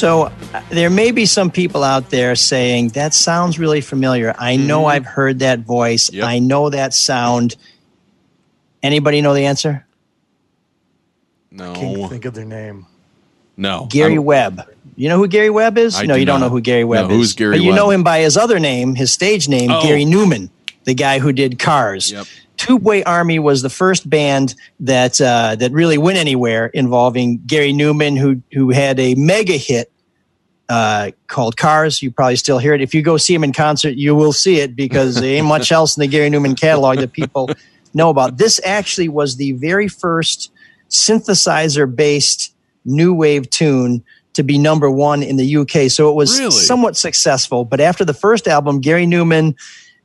So uh, there may be some people out there saying that sounds really familiar. I know I've heard that voice. I know that sound. Anybody know the answer? No. Can't think of their name. No. Gary I'm- Webb. You know who Gary Webb is? I no, do you don't not. know who Gary Webb No, is. who's Gary But you Webb? know him by his other name, his stage name, Oh. Gary Numan, the guy who did Cars. Yep. Tubeway Army was the first band that uh, that really went anywhere involving Gary Numan, who who had a mega hit uh, called Cars. You probably still hear it. If you go see him in concert, you will see it because there ain't much else in the Gary Numan catalog that people know about. This actually was the very first synthesizer based new wave tune to be number one in the UK. So it was Really? somewhat successful. But after the first album, Gary Numan,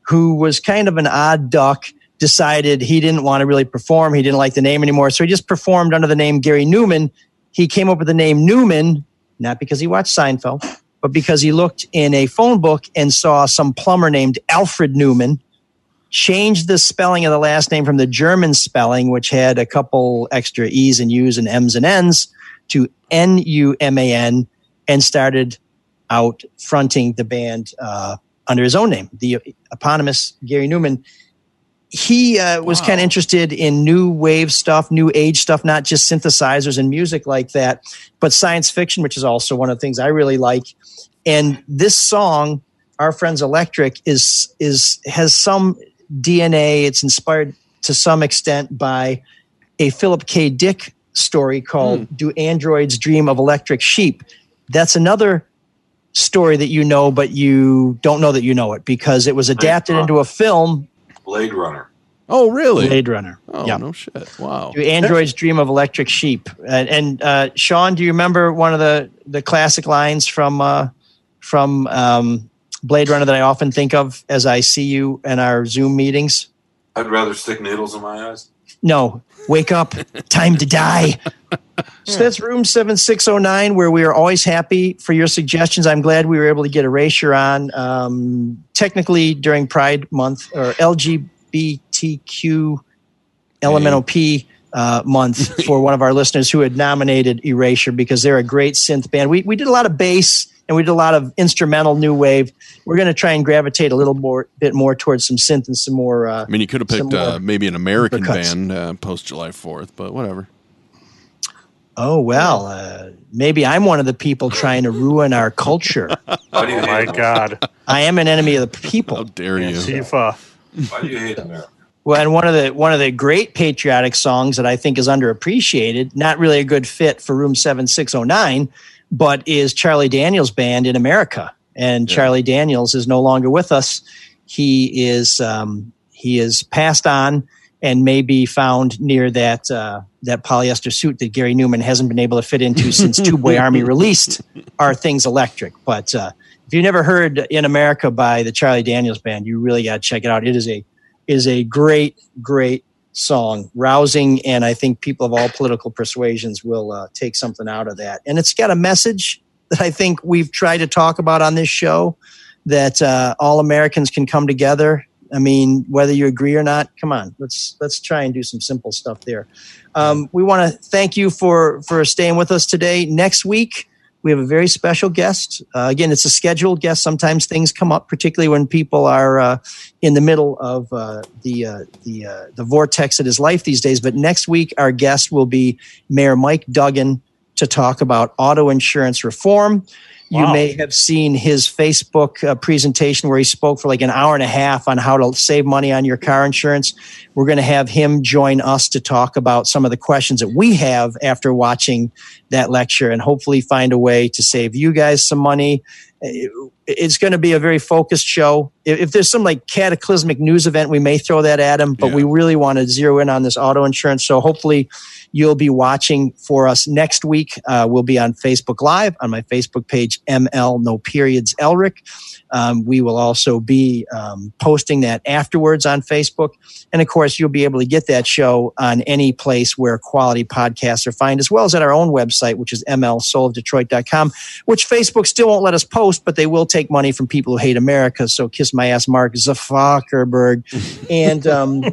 who was kind of an odd duck, decided he didn't want to really perform. He didn't like the name anymore. So he just performed under the name Gary Numan. He came up with the name Newman, not because he watched Seinfeld, but because he looked in a phone book and saw some plumber named Alfred Newman changed the spelling of the last name from the German spelling, which had a couple extra E's and U's and M's and N's, to N U M A N, and started out fronting the band uh, under his own name, the eponymous Gary Numan. He uh, was kind of interested in new wave stuff, new age stuff, not just synthesizers and music like that, but science fiction, which is also one of the things I really like. And this song, "Our Friends Electric," is is has some DNA. It's inspired to some extent by a Philip K. Dick story called "Do Androids Dream of Electric Sheep?" That's another story that you know, but you don't know that you know it because it was adapted into a film. Blade Runner. Oh, really? Blade Runner. Oh, Yeah. no shit. Wow. Do androids dream of electric sheep? And, and uh, Sean, do you remember one of the the classic lines from uh, from um, Blade Runner that I often think of as I see you in our Zoom meetings? I'd rather stick needles in my eyes. No, wake up, time to die. So that's room 7609, where we are always happy for your suggestions. I'm glad we were able to get Erasure on. Um, technically, during Pride Month or LGBTQ LMNOP uh, month for one of our listeners who had nominated Erasure because they're a great synth band. We, we did a lot of bass and we did a lot of instrumental new wave. We're going to try and gravitate a little more, bit more towards some synth and some more. Uh, I mean, you could have picked uh, maybe an American supercuts. band uh, post July 4th, but whatever. Oh well, uh, maybe I'm one of the people trying to ruin our culture. Why do you Oh my? God. I am an enemy of the people. How dare you? Tifa. Why do you hate America? Well, and one of the one of the great patriotic songs that I think is underappreciated, not really a good fit for Room Seven Six Zero Nine, but is Charlie Daniels Band in America. And Charlie Daniels is no longer with us. He is um, he is passed on and may be found near that uh, that polyester suit that Gary Numan hasn't been able to fit into since Tubeway Army released "Are Things Electric." But uh, if you never heard "In America" by the Charlie Daniels Band, you really got to check it out. It is a is a great, great song, rousing, and I think people of all political persuasions will uh, take something out of that. And it's got a message that I think we've tried to talk about on this show that uh, all Americans can come together. I mean, whether you agree or not, come on, let's let's try and do some simple stuff there. Um, we want to thank you for for staying with us today. Next week, we have a very special guest. Uh, again, it's a scheduled guest. Sometimes things come up, particularly when people are uh, in the middle of uh, the uh, the uh, the vortex that is life these days. But next week, our guest will be Mayor Mike Duggan to talk about auto insurance reform. You may have seen his Facebook uh, presentation where he spoke for like an hour and a half on how to save money on your car insurance. We're going to have him join us to talk about some of the questions that we have after watching that lecture and hopefully find a way to save you guys some money. It- It's going to be a very focused show. If there's some like cataclysmic news event, we may throw that at him, but we really want to zero in on this auto insurance. So hopefully you'll be watching for us next week. Uh, we'll be on Facebook Live on my Facebook page, ML No Periods Elrick. Um, we will also be um, posting that afterwards on Facebook. And of course, you'll be able to get that show on any place where quality podcasts are found, as well as at our own website, which is mlsoulofdetroit.com, which Facebook still won't let us post, but they will take money from people who hate America. So kiss my ass, Mark Zuckerberg. and um,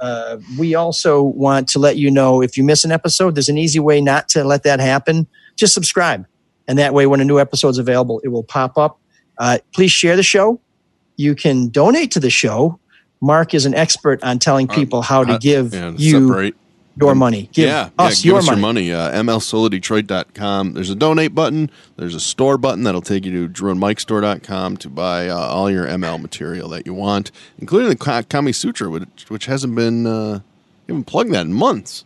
uh, we also want to let you know if you miss an episode, there's an easy way not to let that happen. Just subscribe And that way, when a new episode's available, it will pop up. Uh, please share the show. You can donate to the show. Mark is an expert on telling people how to Uh, give yeah, you separate. your money. Give yeah, us yeah, your give us money. your money. Uh, mlsoulofdetroit.com. There's a donate button. There's a store button that'll take you to drewandmikestore.com to buy uh, all your ML material that you want, including the Ka- Kami Sutra, which, which hasn't been uh, haven't plugged that in months.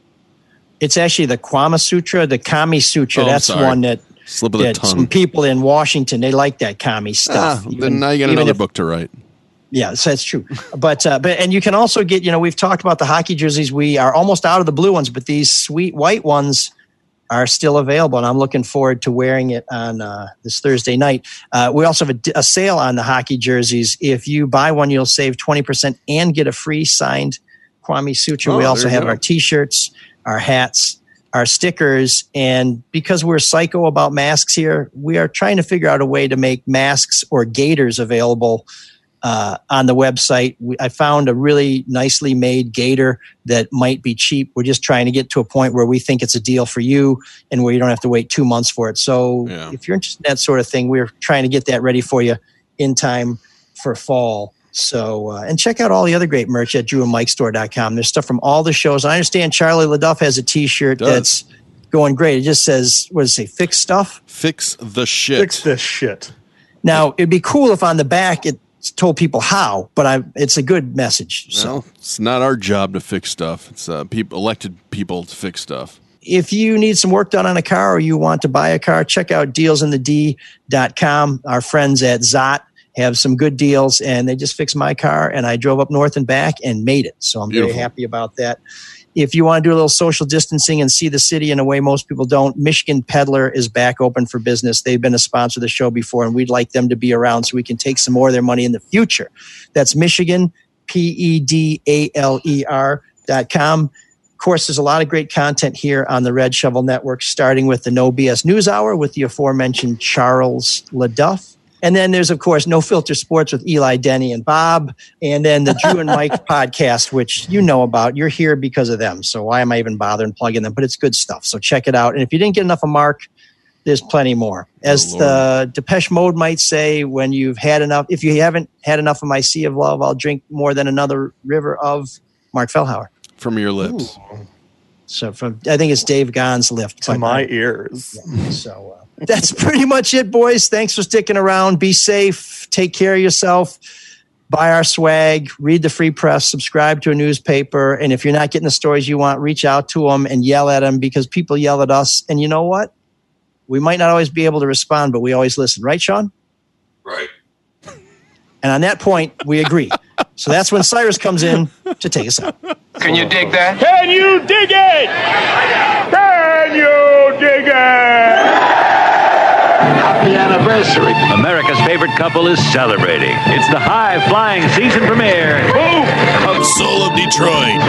It's actually the Kwame Sutra, the Kami Sutra. Oh, That's one that, Slip of the tongue. some people in Washington they like that Kami stuff. Ah, Even- then now you got another if- book to write. Yeah, so that's true. But uh, but and you can also get you know we've talked about the hockey jerseys. We are almost out of the blue ones, but these sweet white ones are still available, and I'm looking forward to wearing it on uh, this Thursday night. Uh, we also have a, a sale on the hockey jerseys. If you buy one, you'll save twenty percent and get a free signed Kwame Sutra. Oh, we also have go. our T-shirts, our hats. Our stickers, and because we're psycho about masks here, we are trying to figure out a way to make masks or gaiters available uh, on the website. We, I found a really nicely made gator that might be cheap. We're just trying to get to a point where we think it's a deal for you and where you don't have to wait two months for it. So Yeah. if you're interested in that sort of thing, we're trying to get that ready for you in time for fall. So, uh, and check out all the other great merch at drewandmikestore.com. There's stuff from all the shows. I understand Charlie LeDuff has a t-shirt that's going great. It just says, what does it say? Fix stuff. Fix the shit. Fix this shit. Now, it'd be cool if on the back it told people how, but I, it's a good message. So Well, it's not our job to fix stuff. It's uh, people elected people to fix stuff. if you need some work done on a car or you want to buy a car, check out dealsinthed.com. Our friends at Zot have some good deals and they just fixed my car and I drove up north and back and made it. So I'm very happy about that. If you want to do a little social distancing and see the city in a way most people don't, Michigan Pedaler is back open for business. They've been a sponsor of the show before, and we'd like them to be around so we can take some more of their money in the future. That's Michigan, P E D A L E R dot com. Of course, there's a lot of great content here on the Red Shovel Network, starting with the No BS News Hour with the aforementioned Charles LeDuff. And then there's, of course, No Filter Sports with Eli, Denny, and Bob. And then the Drew and Mike podcast, which you know about. You're here because of them. So why am I even bothering plugging them? But it's good stuff. So check it out. And if you didn't get enough of Mark, there's plenty more. As Oh, the Depeche Mode might say, when you've had enough, if you haven't had enough of my sea of love, I'll drink more than another river of Mark Fellhauer. From your lips. So from I think it's Dave Gahan's lift. To but- my ears. So uh, that's pretty much it, boys. Thanks for sticking around. Be safe. Take care of yourself. Buy our swag. Read the free press. Subscribe to a newspaper. And if you're not getting the stories you want, reach out to them and yell at them because people yell at us. And you know what? We might not always be able to respond, but we always listen. Right, Sean? Right. And on that point, we agree. so that's when Cyrus comes in to take us out. Can you dig that? Can you dig it? Can you dig it? Happy anniversary. America's favorite couple is celebrating. It's the high flying season premiere. Of Soul of Detroit.